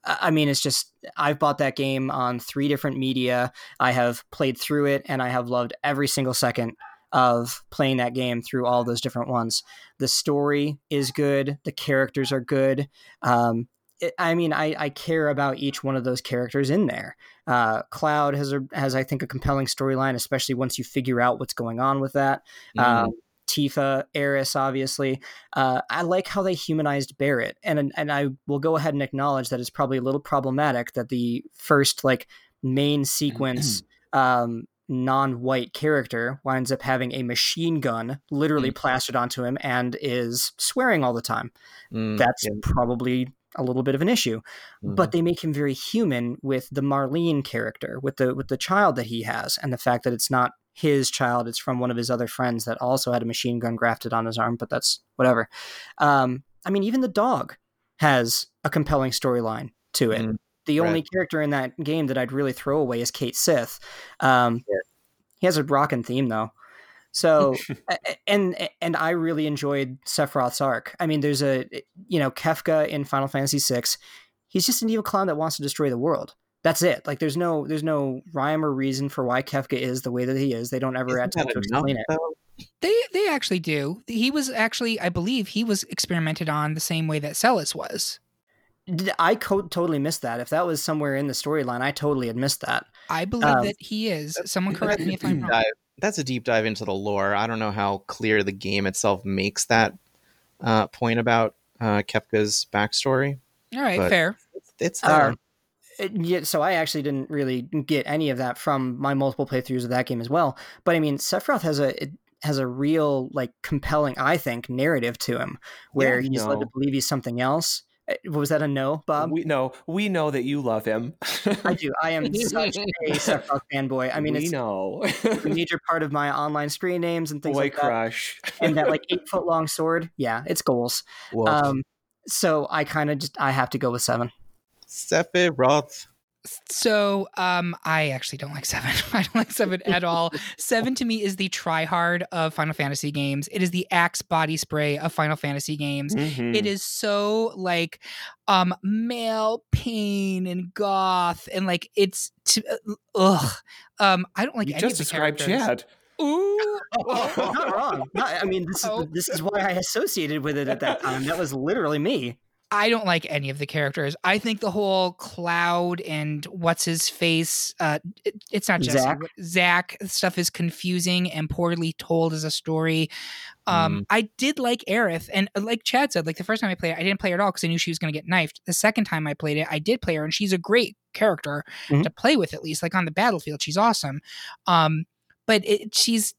I mean, it's just, I've bought that game on three different media. I have played through it and I have loved every single second of playing that game through all those different ones. The story is good, the characters are good. Um, it, I mean, I, I, care about each one of those characters in there. Uh, Cloud has a, has I think a compelling storyline, especially once you figure out what's going on with that. Mm-hmm. Uh, Tifa, Aeris, obviously. Uh, I like how they humanized Barret, and and I will go ahead and acknowledge that it's probably a little problematic that the first like main sequence um, non-white character winds up having a machine gun literally mm. plastered onto him and is swearing all the time. Mm, that's yeah. probably a little bit of an issue. Mm-hmm. But they make him very human with the Marlene character, with the with the child that he has, and the fact that it's not his child, it's from one of his other friends that also had a machine gun grafted on his arm. But that's whatever. Um, I mean, even the dog has a compelling storyline to it. The right. only character in that game that I'd really throw away is Cait Sith. Um, He has a rockin' theme though. So a- a- and and I really enjoyed Sephiroth's arc. I mean, there's a you know Kefka in Final Fantasy VI. He's just an evil clown that wants to destroy the world. That's it. Like there's no there's no rhyme or reason for why Kefka is the way that he is. They don't ever Isn't attempt that to enough, explain it. though? They they actually do. He was actually, I believe, he was experimented on the same way that Celes was. Did- I co- totally missed that. If that was somewhere in the storyline, I totally had missed that. I believe Um, that he is. Someone correct me if I'm wrong. dive. That's a deep dive into the lore. I don't know how clear the game itself makes that uh, point about uh, Kepka's backstory. All right, but- fair. It's, it's there. Um, it- yeah, so I actually didn't really get any of that from my multiple playthroughs of that game as well. But I mean, Sephiroth has a it has a real like compelling, I think, narrative to him where Yeah, he's led to believe he's something else. Uh, Was that a no, Bob? we know we know that you love him. I do. I am such a Sephiroth fanboy. I mean, we it's know. a major part of my online screen names and things Boy like that. crush. And that like eight foot long sword, yeah, it's goals. Woof. Um, so I kind of just I have to go with seven. Sephiroth. So, um, I actually don't like seven. I don't like seven at all. seven to me is the try hard of Final Fantasy games. It is the Axe body spray of Final Fantasy games. Mhm. It is so like um male pain and goth and like it's t- uh, ugh. Um, I don't like you any just of described characters. Chad. Ooh. Not wrong. Not- I mean, this is Oh. this is why I associated with it at that time. That was literally me. I don't like any of the characters. I think the whole Cloud and what's his face, uh, it- it's not just Zack? Zach stuff is confusing and poorly told as a story. Um, I did like Aerith, and uh, like Chad said, like the first time I played it, I didn't play her at all because I knew she was going to get knifed. The second time I played it, I did play her, and she's a great character Mhm. to play with. At least, like on the battlefield, she's awesome. Um, but it, she's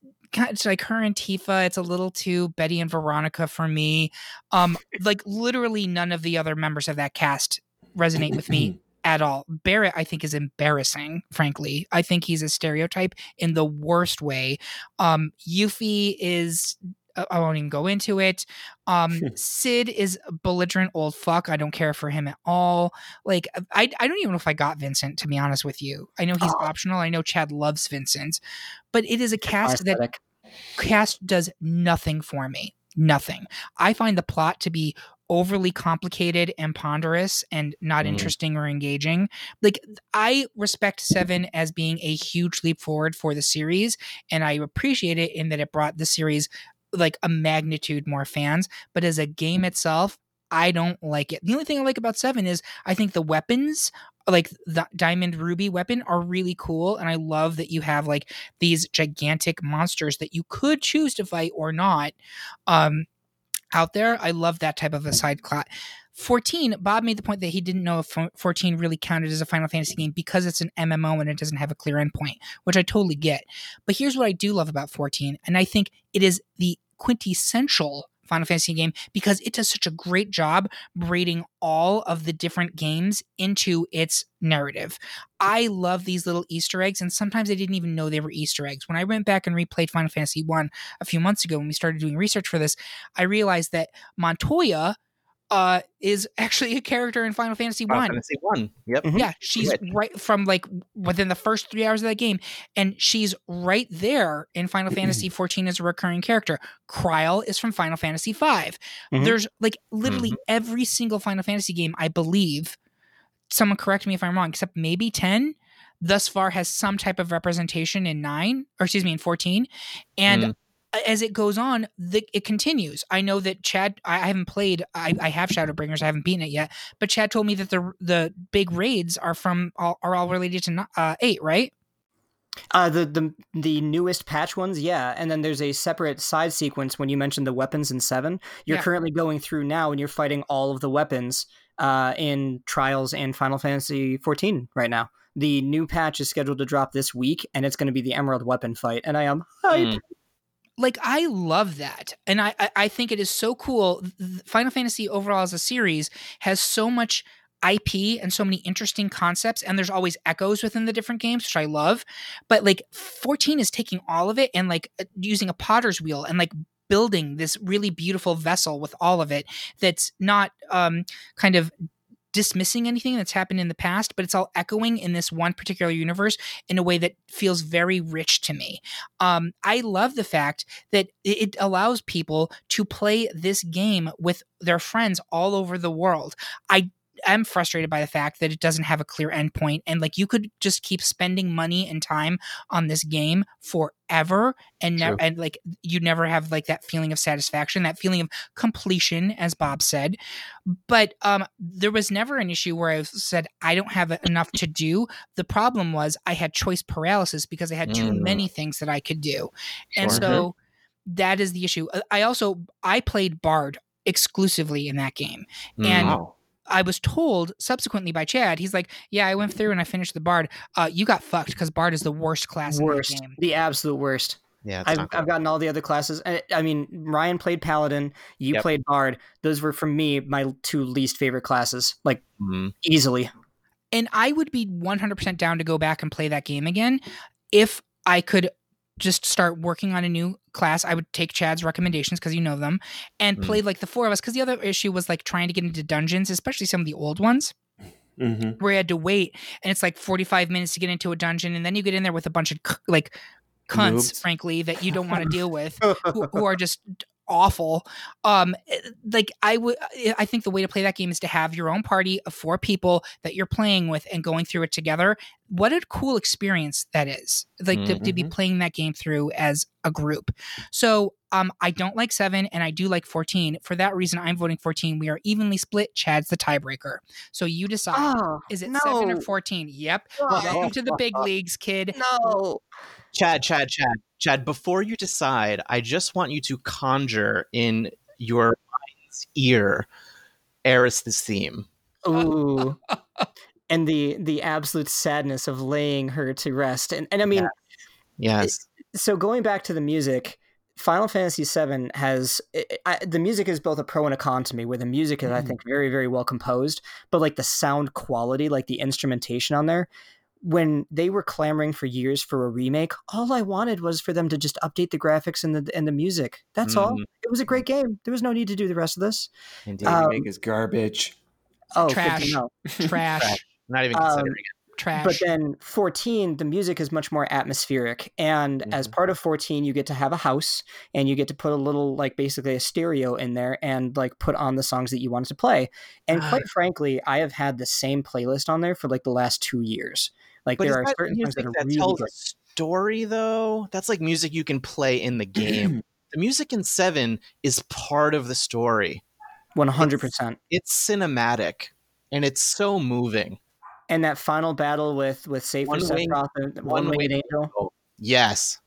like her and Tifa. It's a little too Betty and Veronica for me. Um, like literally none of the other members of that cast resonate with me at all. Barret, I think, is embarrassing. Frankly, I think he's a stereotype in the worst way. Um, Yuffie is. Uh, I won't even go into it. Um, Cid is belligerent old fuck. I don't care for him at all. Like, I, I don't even know if I got Vincent, to be honest with you. I know he's Oh. optional. I know Chad loves Vincent, but it is a cast that cast does nothing for me. Nothing. I find the plot to be overly complicated and ponderous and not Mm. interesting or engaging. Like I respect 7 as being a huge leap forward for the series and I appreciate it in that it brought the series like a magnitude more fans, but as a game itself, I don't like it. The only thing I like about 7 is I think the weapons like the diamond ruby weapon are really cool and i love that you have like these gigantic monsters that you could choose to fight or not um out there i love that type of a side plot 14 bob made the point that he didn't know if 14 really counted as a final fantasy game because it's an mmo and it doesn't have a clear endpoint which i totally get but here's what i do love about 14 and i think it is the quintessential Final Fantasy game because it does such a great job braiding all of the different games into its narrative. I love these little Easter eggs, and sometimes I didn't even know they were Easter eggs. When I went back and replayed Final Fantasy One a few months ago when we started doing research for this, I realized that Matoya uh, is actually a character in Final Fantasy Final One. Fantasy One. Yep. Mhm. Yeah, she's Right. right from like within the first three hours of that game, and she's right there in Final Fantasy 14 as a recurring character. Krile is from Final Fantasy 5. Mhm. There's like literally every single Final Fantasy game, I believe. Someone correct me if I'm wrong, except maybe 10 thus far has some type of representation in 9 or excuse me in 14 and Mm. As it goes on the, it continues i know that chad i I haven't played I, I have shadowbringers i haven't beaten it yet but chad told me that the the big raids are from all, are all related to uh, 8 right Uh, the the the newest patch ones, yeah, and then there's a separate side sequence when you mentioned the weapons in seven. You're Yeah. currently going through now, and you're fighting all of the weapons uh, in Trials and Final Fantasy 14 right now. The new patch is scheduled to drop this week, and it's going to be the Emerald weapon fight, and I am hyped. Mm. Like I love that, and I I, think it is so cool. Final Fantasy overall as a series has so much IP and so many interesting concepts, and there's always echoes within the different games, which I love. But like 14 is taking all of it and like uh, using a potter's wheel and like building this really beautiful vessel with all of it that's not um, kind of dismissing anything that's happened in the past, but it's all echoing in this one particular universe in a way that feels very rich to me. Um, I love the fact that it allows people to play this game with their friends all over the world. I am frustrated by the fact that it doesn't have a clear endpoint and like you could just keep spending money and time on this game forever and never and like you never have like that feeling of satisfaction that feeling of completion as bob said. But um there was never an issue where i said i don't have enough to do. The problem was i had choice paralysis because i had too mm. many things that i could do. Sure. and so that is the issue. I also i played bard exclusively in that game. And wow I was told subsequently by Chad, he's like, "Yeah, I went through and I finished the Bard. Uh, you got fucked because Bard is the worst class. Worst, in the, game. the absolute worst. Yeah, I've, I've gotten all the other classes. I, I mean, Ryan played Paladin, you yep. played Bard. Those were for me my two least favorite classes, like mm-hmm. easily. And I would be 100% down to go back and play that game again if I could just start working on a new class, I would take Chad's recommendations because you know them and mm. play like the four of us. Because the other issue was like trying to get into dungeons, especially some of the old ones. Mm-hmm. Where you had to wait, and it's like forty-five minutes to get into a dungeon, and then you get in there with a bunch of like cunts, Noobs. frankly, that you don't want to deal with, who, who, are just awful. Um, eh, like I would, eh, I think the way to play that game is to have your own party of four people that you're playing with and going through it together. What a cool experience that is! Like mm-hmm. to, to, be mm-hmm. playing that game through as a group. So, um, I don't like seven, and I do like fourteen. For that reason, I'm voting fourteen. We are evenly split. Chad's the tiebreaker. So you decide: oh, is it no. seven or fourteen? Yep. Oh. Welcome to the big leagues, kid. No. Chad, Chad, Chad, Chad, before you decide, I just want you to conjure in your mind's ear Aeris' theme. Ooh. and the the absolute sadness of laying her to rest. And and I mean Yes. So going back to the music, Final Fantasy VII has it, I, the music is both a pro and a con to me. Where the music is, mm. I think, very, very well composed, but like the sound quality, like the instrumentation on there, when they were clamoring for years for a remake, all I wanted was for them to just update the graphics and the and the music. That's mm. all. It was a great game. There was no need to do the rest of this. Indeed, um, remake is garbage. Oh, trash, trash. Not even considering um, it. Trash. But then 14, the music is much more atmospheric. And mm-hmm. as part of 14, you get to have a house and you get to put a little, like basically a stereo in there and like put on the songs that you wanted to play. And quite frankly, I have had the same playlist on there for like the last two years. Like but there are certain things that are that really tells good. a story though. That's like music you can play in the game. the music in Seven is part of the story. One hundred percent. It's cinematic and it's so moving. And that final battle with with Safer Sephiroth, one winged angel. Yes.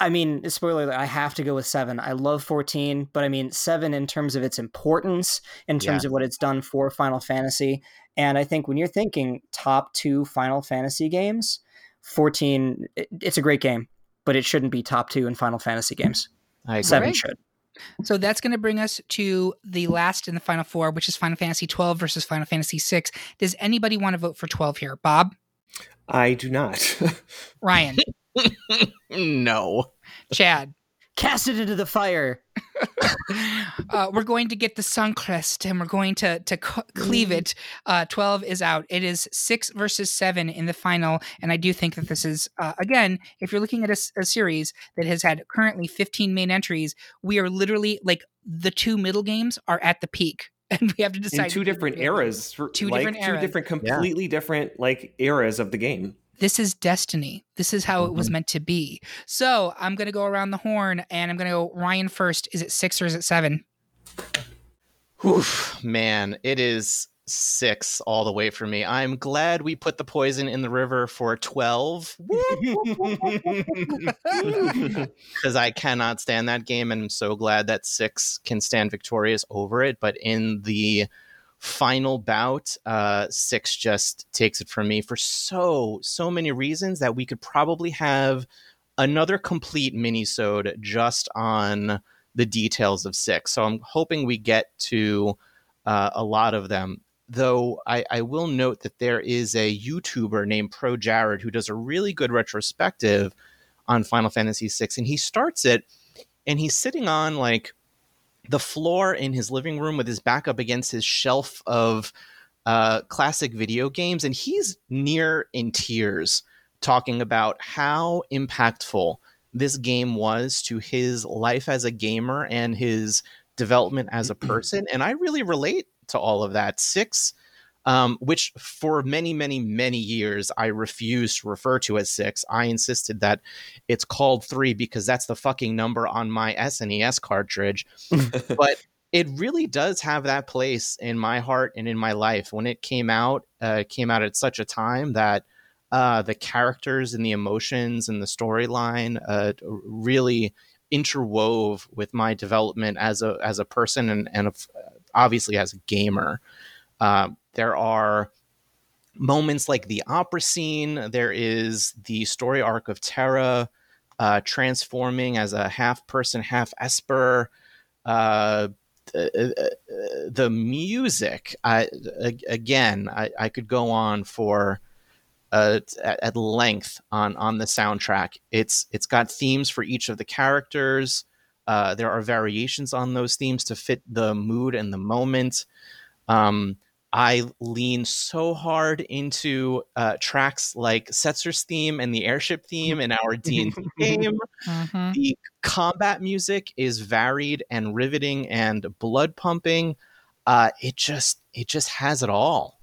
I mean, spoiler alert, I have to go with seven. I love 14, but I mean, seven in terms of its importance, in terms yeah. of what it's done for Final Fantasy. And I think when you're thinking top two Final Fantasy games, 14, it's a great game, but it shouldn't be top two in Final Fantasy games. I agree. Seven should. So that's going to bring us to the last in the final four, which is Final Fantasy 12 versus Final Fantasy 6. Does anybody want to vote for 12 here? Bob? I do not. Ryan? no. Chad. Cast it into the fire. uh, we're going to get the Sun-Cryst and we're going to to cleave it. Uh, Twelve is out. It is six versus seven in the final, and I do think that this is uh, again, if you're looking at a, a, series that has had currently 15 main entries, we are literally like the two middle games are at the peak and we have to decide in two different eras for two like, different eras. two different completely yeah. different like eras of the game this is destiny. This is how it was mm-hmm. meant to be. So I'm going to go around the horn and I'm going to go Ryan first. Is it six or is it seven? Oof, man, it is six all the way for me. I'm glad we put the poison in the river for 12 because I cannot stand that game. And I'm so glad that six can stand victorious over it. But in the final bout, uh, six just takes it from me for so so many reasons that we could probably have another complete mini-sode just on the details of six. So I'm hoping we get to uh, a lot of them. Though I, I will note that there is a YouTuber named Pro Jared who does a really good retrospective on Final Fantasy VI, and he starts it, and he's sitting on like the floor in his living room with his back up against his shelf of uh, classic video games, and he's near in tears talking about how impactful this game was to his life as a gamer and his development as a person. And I really relate to all of that. Six, um, which for many, many, many years I refused to refer to as six. I insisted that it's called three because that's the fucking number on my SNES cartridge. but it really does have that place in my heart and in my life. When it came out, uh, came out at such a time that uh, the characters and the emotions and the storyline uh, really interwove with my development as a as a person and and obviously as a gamer. Uh, there are moments like the opera scene. There is the story arc of Terra uh, transforming as a half person, half Esper. Uh, the, the music, I, again, I, I could go on for uh, at, at, length on on the soundtrack. It's it's got themes for each of the characters. Uh, there are variations on those themes to fit the mood and the moment. Um, I lean so hard into uh, tracks like Setzer's theme and the airship theme in our D and D game. Mm-hmm. The combat music is varied and riveting and blood pumping. Uh, it just it just has it all.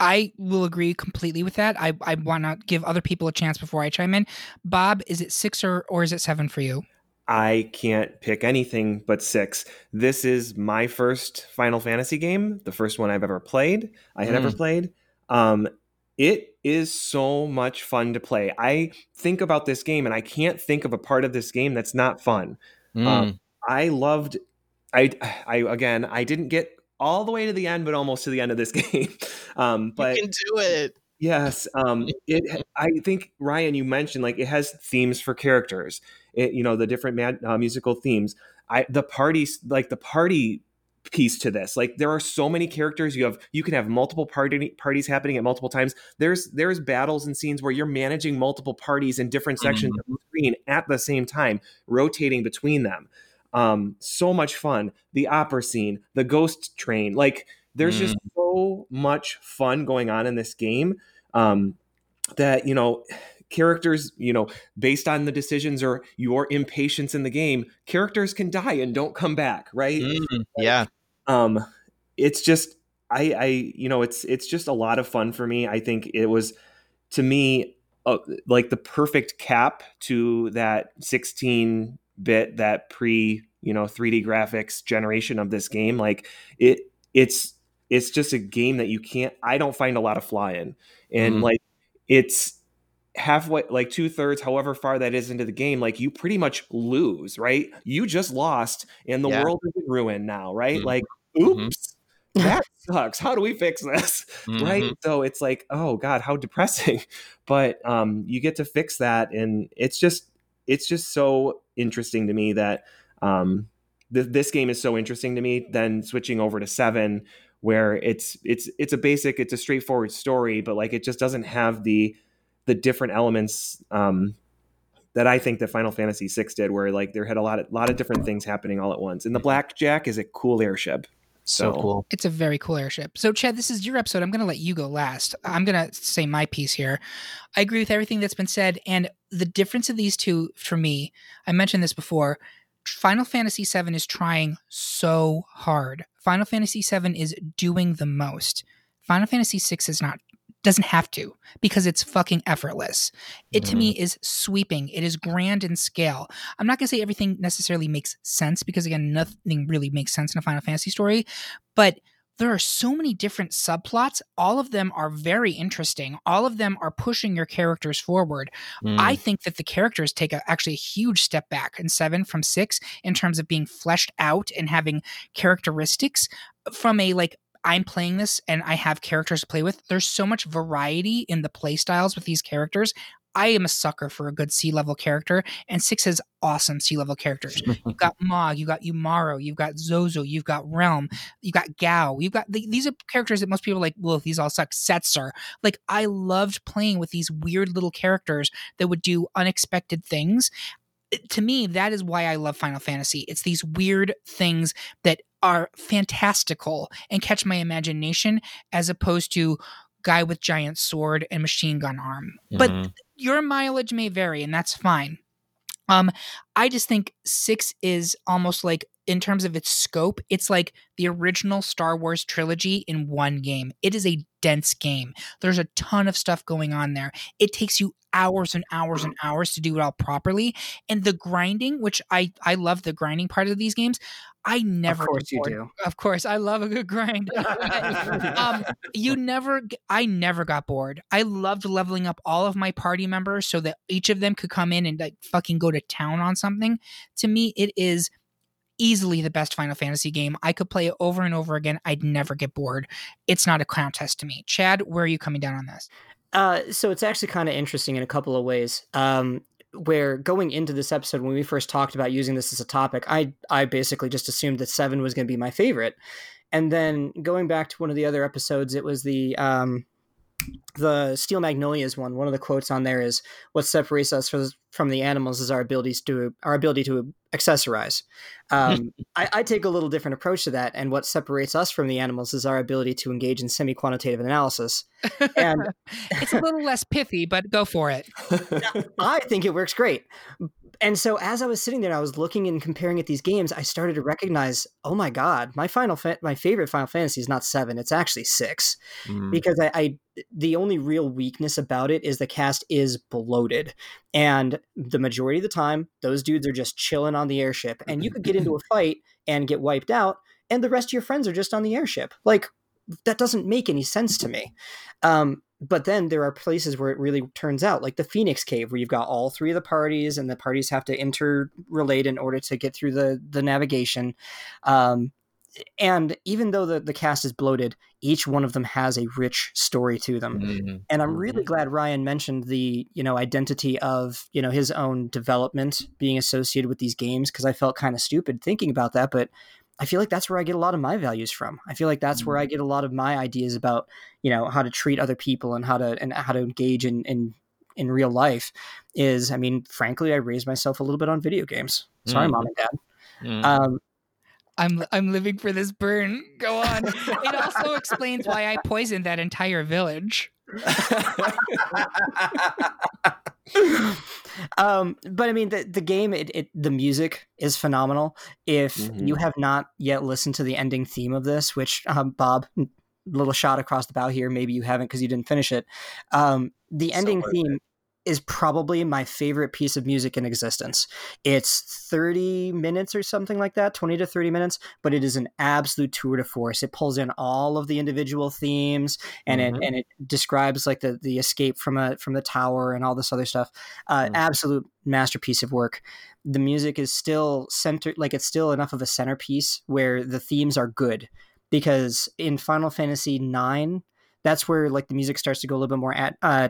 I will agree completely with that. I, I want to give other people a chance before I chime in. Bob, is it six or, or is it seven for you? I can't pick anything but six. This is my first Final Fantasy game, the first one I've ever played. I had mm. ever played. Um, it is so much fun to play. I think about this game and I can't think of a part of this game that's not fun. Mm. Um, I loved. I I again I didn't get all the way to the end, but almost to the end of this game. Um, but you can do it. Yes, um, it. I think Ryan, you mentioned like it has themes for characters. It, you know, the different mad, uh, musical themes. I the parties like the party piece to this. Like there are so many characters. You have you can have multiple party parties happening at multiple times. There's there's battles and scenes where you're managing multiple parties in different sections mm-hmm. of the screen at the same time, rotating between them. Um, so much fun. The opera scene, the ghost train, like there's mm. just so much fun going on in this game um, that you know characters you know based on the decisions or your impatience in the game characters can die and don't come back right? Mm, yeah. um it's just i i you know it's it's just a lot of fun for me. I think it was to me uh, like the perfect cap to that 16 bit that pre you know 3D graphics generation of this game. Like it it's it's just a game that you can't I don't find a lot of flaw in. And mm. like it's halfway like two thirds however far that is into the game like you pretty much lose right you just lost and the yeah. world is in ruin now right mm like mm-hmm. oops that sucks how do we fix this right mm-hmm. so it's like oh god how depressing but um you get to fix that and it's just it's just so interesting to me that um, th- this game is so interesting to me. Then switching over to seven, where it's it's it's a basic, it's a straightforward story, but like it just doesn't have the the different elements um, that I think that Final Fantasy VI did, where like there had a lot of lot of different things happening all at once. And the Blackjack is a cool airship. So, so cool. It's a very cool airship. So, Chad, this is your episode. I'm going to let you go last. I'm going to say my piece here. I agree with everything that's been said. And the difference of these two for me, I mentioned this before, Final Fantasy VII is trying so hard. Final Fantasy VII is doing the most. Final Fantasy VI is not doesn't have to because it's fucking effortless. It mm. to me mm-hmm. is sweeping. It is grand in scale. I'm not going to say everything necessarily makes sense because again nothing really makes sense in a Final Fantasy story, but there are so many different subplots. All of them are very interesting. All of them are pushing your characters forward. Mm. I think that the characters take a, actually a huge step back in seven from six in terms of being fleshed out and having characteristics from a like I'm playing this and I have characters to play with. There's so much variety in the play styles with these characters. I am a sucker for a good sea level character, and six has awesome sea level characters. you've got Mog, you've got Umaro, you've got Zozo, you've got Relm, you've got Gau, You've got these are characters that most people are like, well, these all suck. Setzer. Like I loved playing with these weird little characters that would do unexpected things to me, that is why I love Final Fantasy. It's these weird things that are fantastical and catch my imagination as opposed to guy with giant sword and machine gun arm. Mm-hmm. But your mileage may vary and that's fine. Um I just think 6 is almost like in terms of its scope, it's like the original Star Wars trilogy in one game. It is a dense game. There's a ton of stuff going on there. It takes you hours and hours and hours to do it all properly. And the grinding, which I I love the grinding part of these games. I never. Of course you do. Of course, I love a good grind. um, you never. I never got bored. I loved leveling up all of my party members so that each of them could come in and like fucking go to town on something. To me, it is easily the best Final Fantasy game. I could play it over and over again. I'd never get bored. It's not a contest to me. Chad, where are you coming down on this? Uh, so it's actually kind of interesting in a couple of ways. Um, where going into this episode, when we first talked about using this as a topic, I I basically just assumed that seven was going to be my favorite, and then going back to one of the other episodes, it was the um, the Steel Magnolias one, one of the quotes on there is what separates us from, the animals is our abilities to our ability to accessorize. Um, I, I, take a little different approach to that, and what separates us from the animals is our ability to engage in semi-quantitative analysis. And it's a little less pithy, but go for it. I think it works great and so as I was sitting there, I was looking and comparing at these games. I started to recognize, oh my god, my final, fa- my favorite Final Fantasy is not seven; it's actually six, mm. because I, I, the only real weakness about it is the cast is bloated, and the majority of the time, those dudes are just chilling on the airship, and you could get into a fight and get wiped out, and the rest of your friends are just on the airship. Like that doesn't make any sense to me. Um, but then there are places where it really turns out, like the Phoenix Cave, where you've got all three of the parties, and the parties have to interrelate in order to get through the the navigation. Um, and even though the, the cast is bloated, each one of them has a rich story to them. Mm-hmm. And I'm really mm-hmm. glad Ryan mentioned the, you know, identity of, you know, his own development being associated with these games because I felt kind of stupid thinking about that. But I feel like that's where I get a lot of my values from. I feel like that's where I mm. get a lot of my ideas about, you know, how to treat other people and how to and how to engage in in in real life. Is I mean, frankly, I raised myself a little bit on video games. Sorry, mm-hmm. mom and dad. Mm-hmm. Um, I'm I'm living for this burn. Go on. it also explains why I poisoned that entire village. um, but I mean, the the game, it, it the music is phenomenal. If mm-hmm. you have not yet listened to the ending theme of this, which um, Bob, little shot across the bow here, maybe you haven't because you didn't finish it. Um, the ending so theme is probably my favorite piece of music in existence. It's 30 minutes or something like that, 20 to 30 minutes, but it is an absolute tour de force. It pulls in all of the individual themes and mm-hmm. it and it describes like the the escape from a from the tower and all this other stuff. Uh, mm-hmm. Absolute masterpiece of work. The music is still centered, like it's still enough of a centerpiece where the themes are good. Because in Final Fantasy IX, that's where like the music starts to go a little bit more at uh,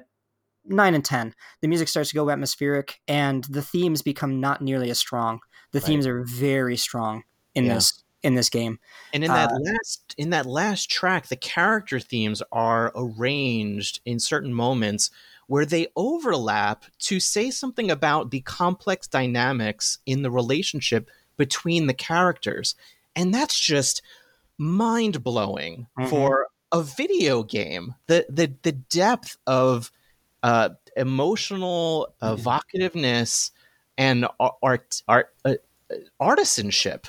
nine and ten, the music starts to go atmospheric, and the themes become not nearly as strong. The right. themes are very strong in yeah. this in this game. And in that uh, last in that last track, the character themes are arranged in certain moments where they overlap to say something about the complex dynamics in the relationship between the characters. And that's just mind blowing mm-hmm. for a video game. The the the depth of uh, emotional evocativeness and art art uh, artisanship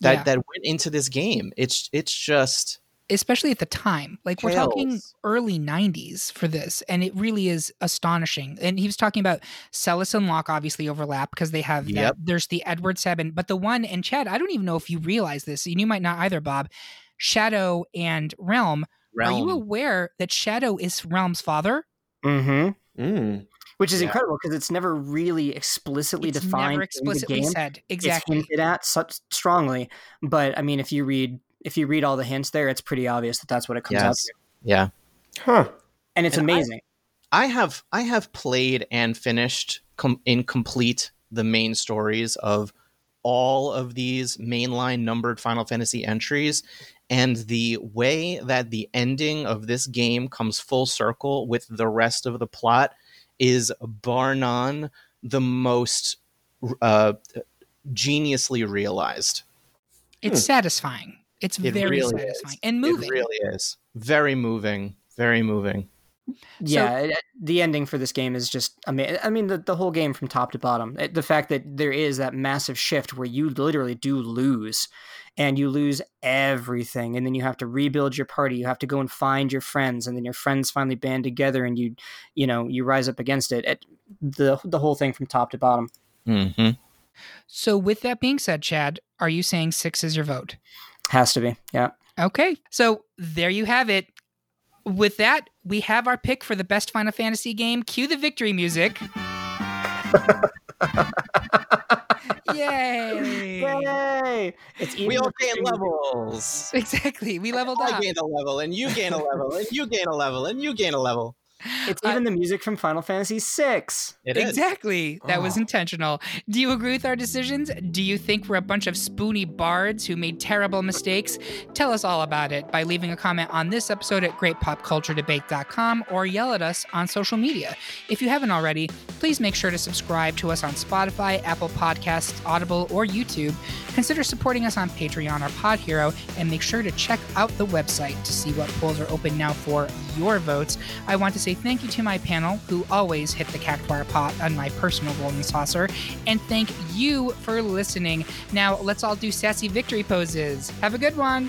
that yeah. that went into this game. It's it's just especially at the time. Like we're talking early 90s for this and it really is astonishing. And he was talking about Celes and Locke obviously overlap because they have yep. that there's the Edward Seven, but the one and Chad, I don't even know if you realize this. And you might not either, Bob. Shadow and Relm, Relm. Are you aware that Shadow is Relm's father? Mm-hmm. Mm. Which is yeah. incredible because it's never really explicitly it's defined. Never explicitly said exactly. It's hinted at such strongly, but I mean, if you read if you read all the hints there, it's pretty obvious that that's what it comes yes. out to. Yeah. Huh. And it's and amazing. I have I have played and finished com- in complete the main stories of all of these mainline numbered Final Fantasy entries, and the way that the ending of this game comes full circle with the rest of the plot is bar none the most uh, geniusly realized. It's satisfying. It's It very really satisfying is. and moving. It really is very moving, very moving. Yeah, it- the ending for this game is just amazing. I mean, the, the whole game from top to bottom. It- the fact that there is that massive shift where you literally do lose, and you lose everything, and then you have to rebuild your party. You have to go and find your friends, and then your friends finally band together, and you, you know, you rise up against it. it the the whole thing from top to bottom hmm So, with that being said, Chad, are you saying six is your vote? has to be. Yeah. Okay. So, there you have it. With that, we have our pick for the best Final Fantasy game. Cue the victory music. Yay! Yay! It's We all gain levels. Exactly. We leveled I up. I gain a level, and you gain a level, and you gain a level, and you gain a level. It's uh, even the music from Final Fantasy VI. It is. Exactly. That was Oh. intentional. Do you agree with our decisions? Do you think we're a bunch of spoony bards who made terrible mistakes? Tell us all about it by leaving a comment on this episode at greatpopculturedebate.com or yell at us on social media. If you haven't already, please make sure to subscribe to us on Spotify, Apple Podcasts, Audible, or YouTube. Consider supporting us on Patreon or Pod Hero, and make sure to check out the website to see what polls are open now for your votes. I want to say thank you to my panel, who always hit the cactuar pot on my personal golden saucer, and thank you for listening. Now, let's all do sassy victory poses. Have a good one.